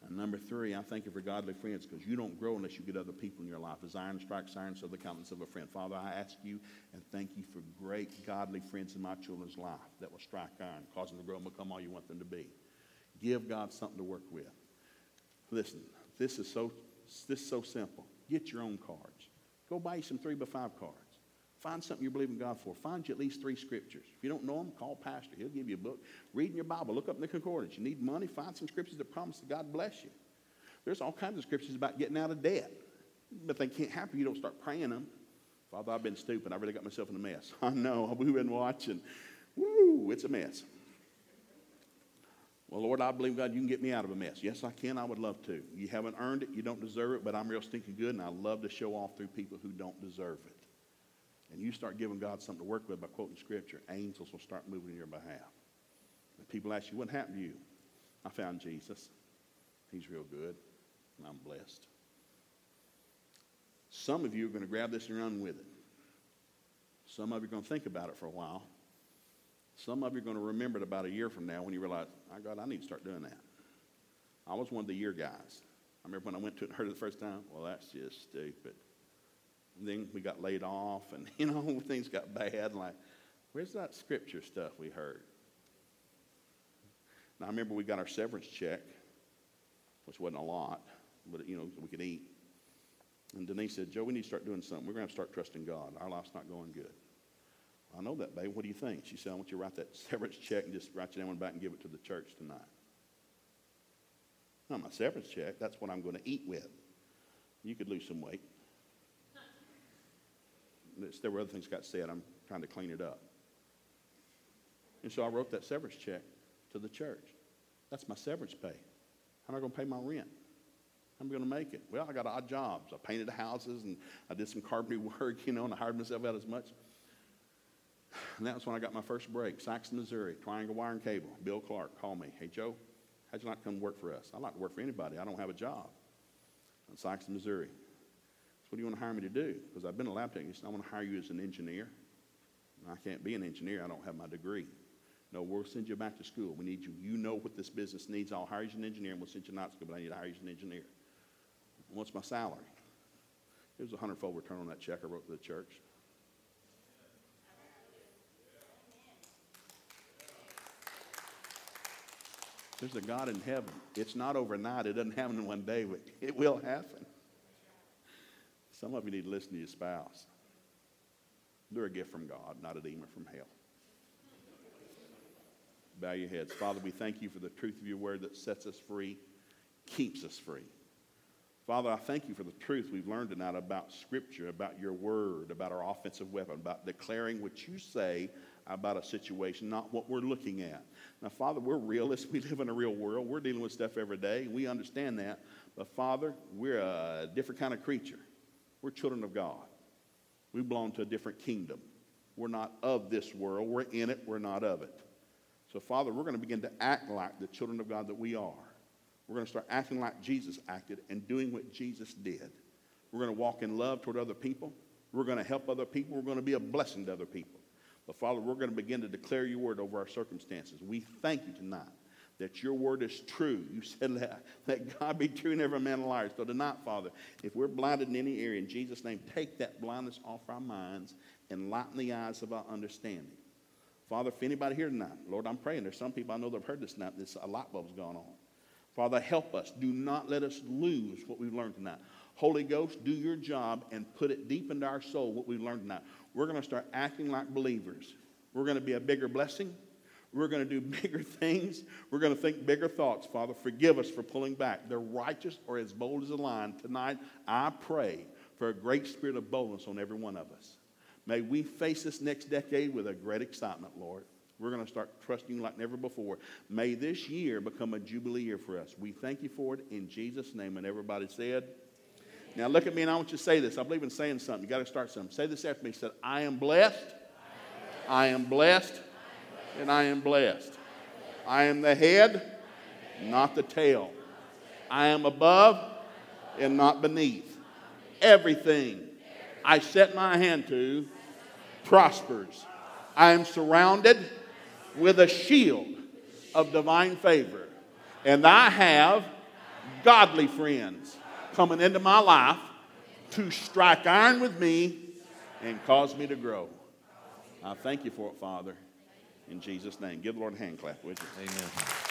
S1: And number three, I thank you for godly friends because you don't grow unless you get other people in your life. As iron strikes iron, so the countenance of a friend. Father, I ask you and thank you for great godly friends in my children's life that will strike iron, cause them to grow and become all you want them to be. Give God something to work with. Listen, this is so this is so simple. Get your own cards. Go buy you some three by five cards. Find something you believe in God for. Find you at least three scriptures. If you don't know them, call Pastor. He'll give you a book. Read in your Bible. Look up in the concordance. You need money? Find some scriptures that promise that God bless you. There's all kinds of scriptures about getting out of debt. But they can't happen you don't start praying them. Father, I've been stupid. I really got myself in a mess. I know. We've been watching. Woo, it's a mess. Well, Lord, I believe, God, you can get me out of a mess. Yes, I can. I would love to. You haven't earned it. You don't deserve it, but I'm real stinking good, and I love to show off through people who don't deserve it and you start giving God something to work with by quoting Scripture, angels will start moving in your behalf. And people ask you, what happened to you? I found Jesus. He's real good, and I'm blessed. Some of you are going to grab this and run with it. Some of you are going to think about it for a while. Some of you are going to remember it about a year from now when you realize, my God, I need to start doing that. I was one of the year guys. I remember when I went to it and heard it the first time, well, that's just stupid then we got laid off, and you know things got bad. Like, where's that scripture stuff we heard? Now I remember we got our severance check, which wasn't a lot, but you know we could eat. And Denise said, "Joe, we need to start doing something. We're going to have to start trusting God. Our life's not going good." I know that, babe. What do you think? She said, "I want you to write that severance check and just write your name on back and give it to the church tonight." Not my severance check. That's what I'm going to eat with. You could lose some weight. There were other things got said. I'm trying to clean it up. And so I wrote that severance check to the church. That's my severance pay. How am I going to pay my rent? How am I going to make it? Well, I got odd jobs. I painted houses and I did some carpentry work, you know, and I hired myself out as much. And that was when I got my first break. Saxon, Missouri, Triangle Wire and Cable. Bill Clark called me. Hey, Joe, how'd you like to come work for us? I'd like to work for anybody. I don't have a job. In Saxon, Missouri. So what do you want to hire me to do? Because I've been a lab technician. I want to hire you as an engineer. I can't be an engineer. I don't have my degree. No, we'll send you back to school. We need you. You know what this business needs. I'll hire you as an engineer and we'll send you not to school, but I need to hire you as an engineer. What's my salary? It was a hundredfold return on that check I wrote to the church. There's a God in heaven. It's not overnight. It doesn't happen in one day, but it will happen. Some of you need to listen to your spouse. They're a gift from God, not a demon from hell. Bow your heads. Father, we thank you for the truth of your word that sets us free, keeps us free. Father, I thank you for the truth we've learned tonight about Scripture, about your word, about our offensive weapon, about declaring what you say about a situation, not what we're looking at. Now, Father, we're realists. We live in a real world. We're dealing with stuff every day. We understand that. But, Father, we're a different kind of creature. We're children of God. We belong to a different kingdom. We're not of this world. We're in it. We're not of it. So, Father, we're going to begin to act like the children of God that we are. We're going to start acting like Jesus acted and doing what Jesus did. We're going to walk in love toward other people. We're going to help other people. We're going to be a blessing to other people. But Father, we're going to begin to declare your word over our circumstances. We thank you tonight that your word is true. You said, let, let God be true and every man a liar. So tonight, Father, if we're blinded in any area, in Jesus' name, take that blindness off our minds and lighten the eyes of our understanding. Father, if anybody here tonight, Lord, I'm praying. There's some people I know that have heard this tonight. This a light bulb's going on. Father, help us. Do not let us lose what we've learned tonight. Holy Ghost, do your job and put it deep into our soul what we've learned tonight. We're going to start acting like believers. We're going to be a bigger blessing. We're going to do bigger things. We're going to think bigger thoughts. Father, forgive us for pulling back. The righteous are as bold as a lion. Tonight, I pray for a great spirit of boldness on every one of us. May we face this next decade with a great excitement, Lord. We're going to start trusting you like never before. May this year become a jubilee year for us. We thank you for it in Jesus' name. And everybody said, Now look at me and I want you to say this. I believe in saying something. You got to start something. Say this after me. He said, I am blessed. I am blessed. And I am blessed. I am the head, not the tail. I am above and not beneath. Everything I set my hand to prospers. I am surrounded with a shield of divine favor. And I have godly friends coming into my life to strike iron with me and cause me to grow. I thank you for it, Father. In Jesus' name. Give the Lord a hand clap, would you?
S2: Amen.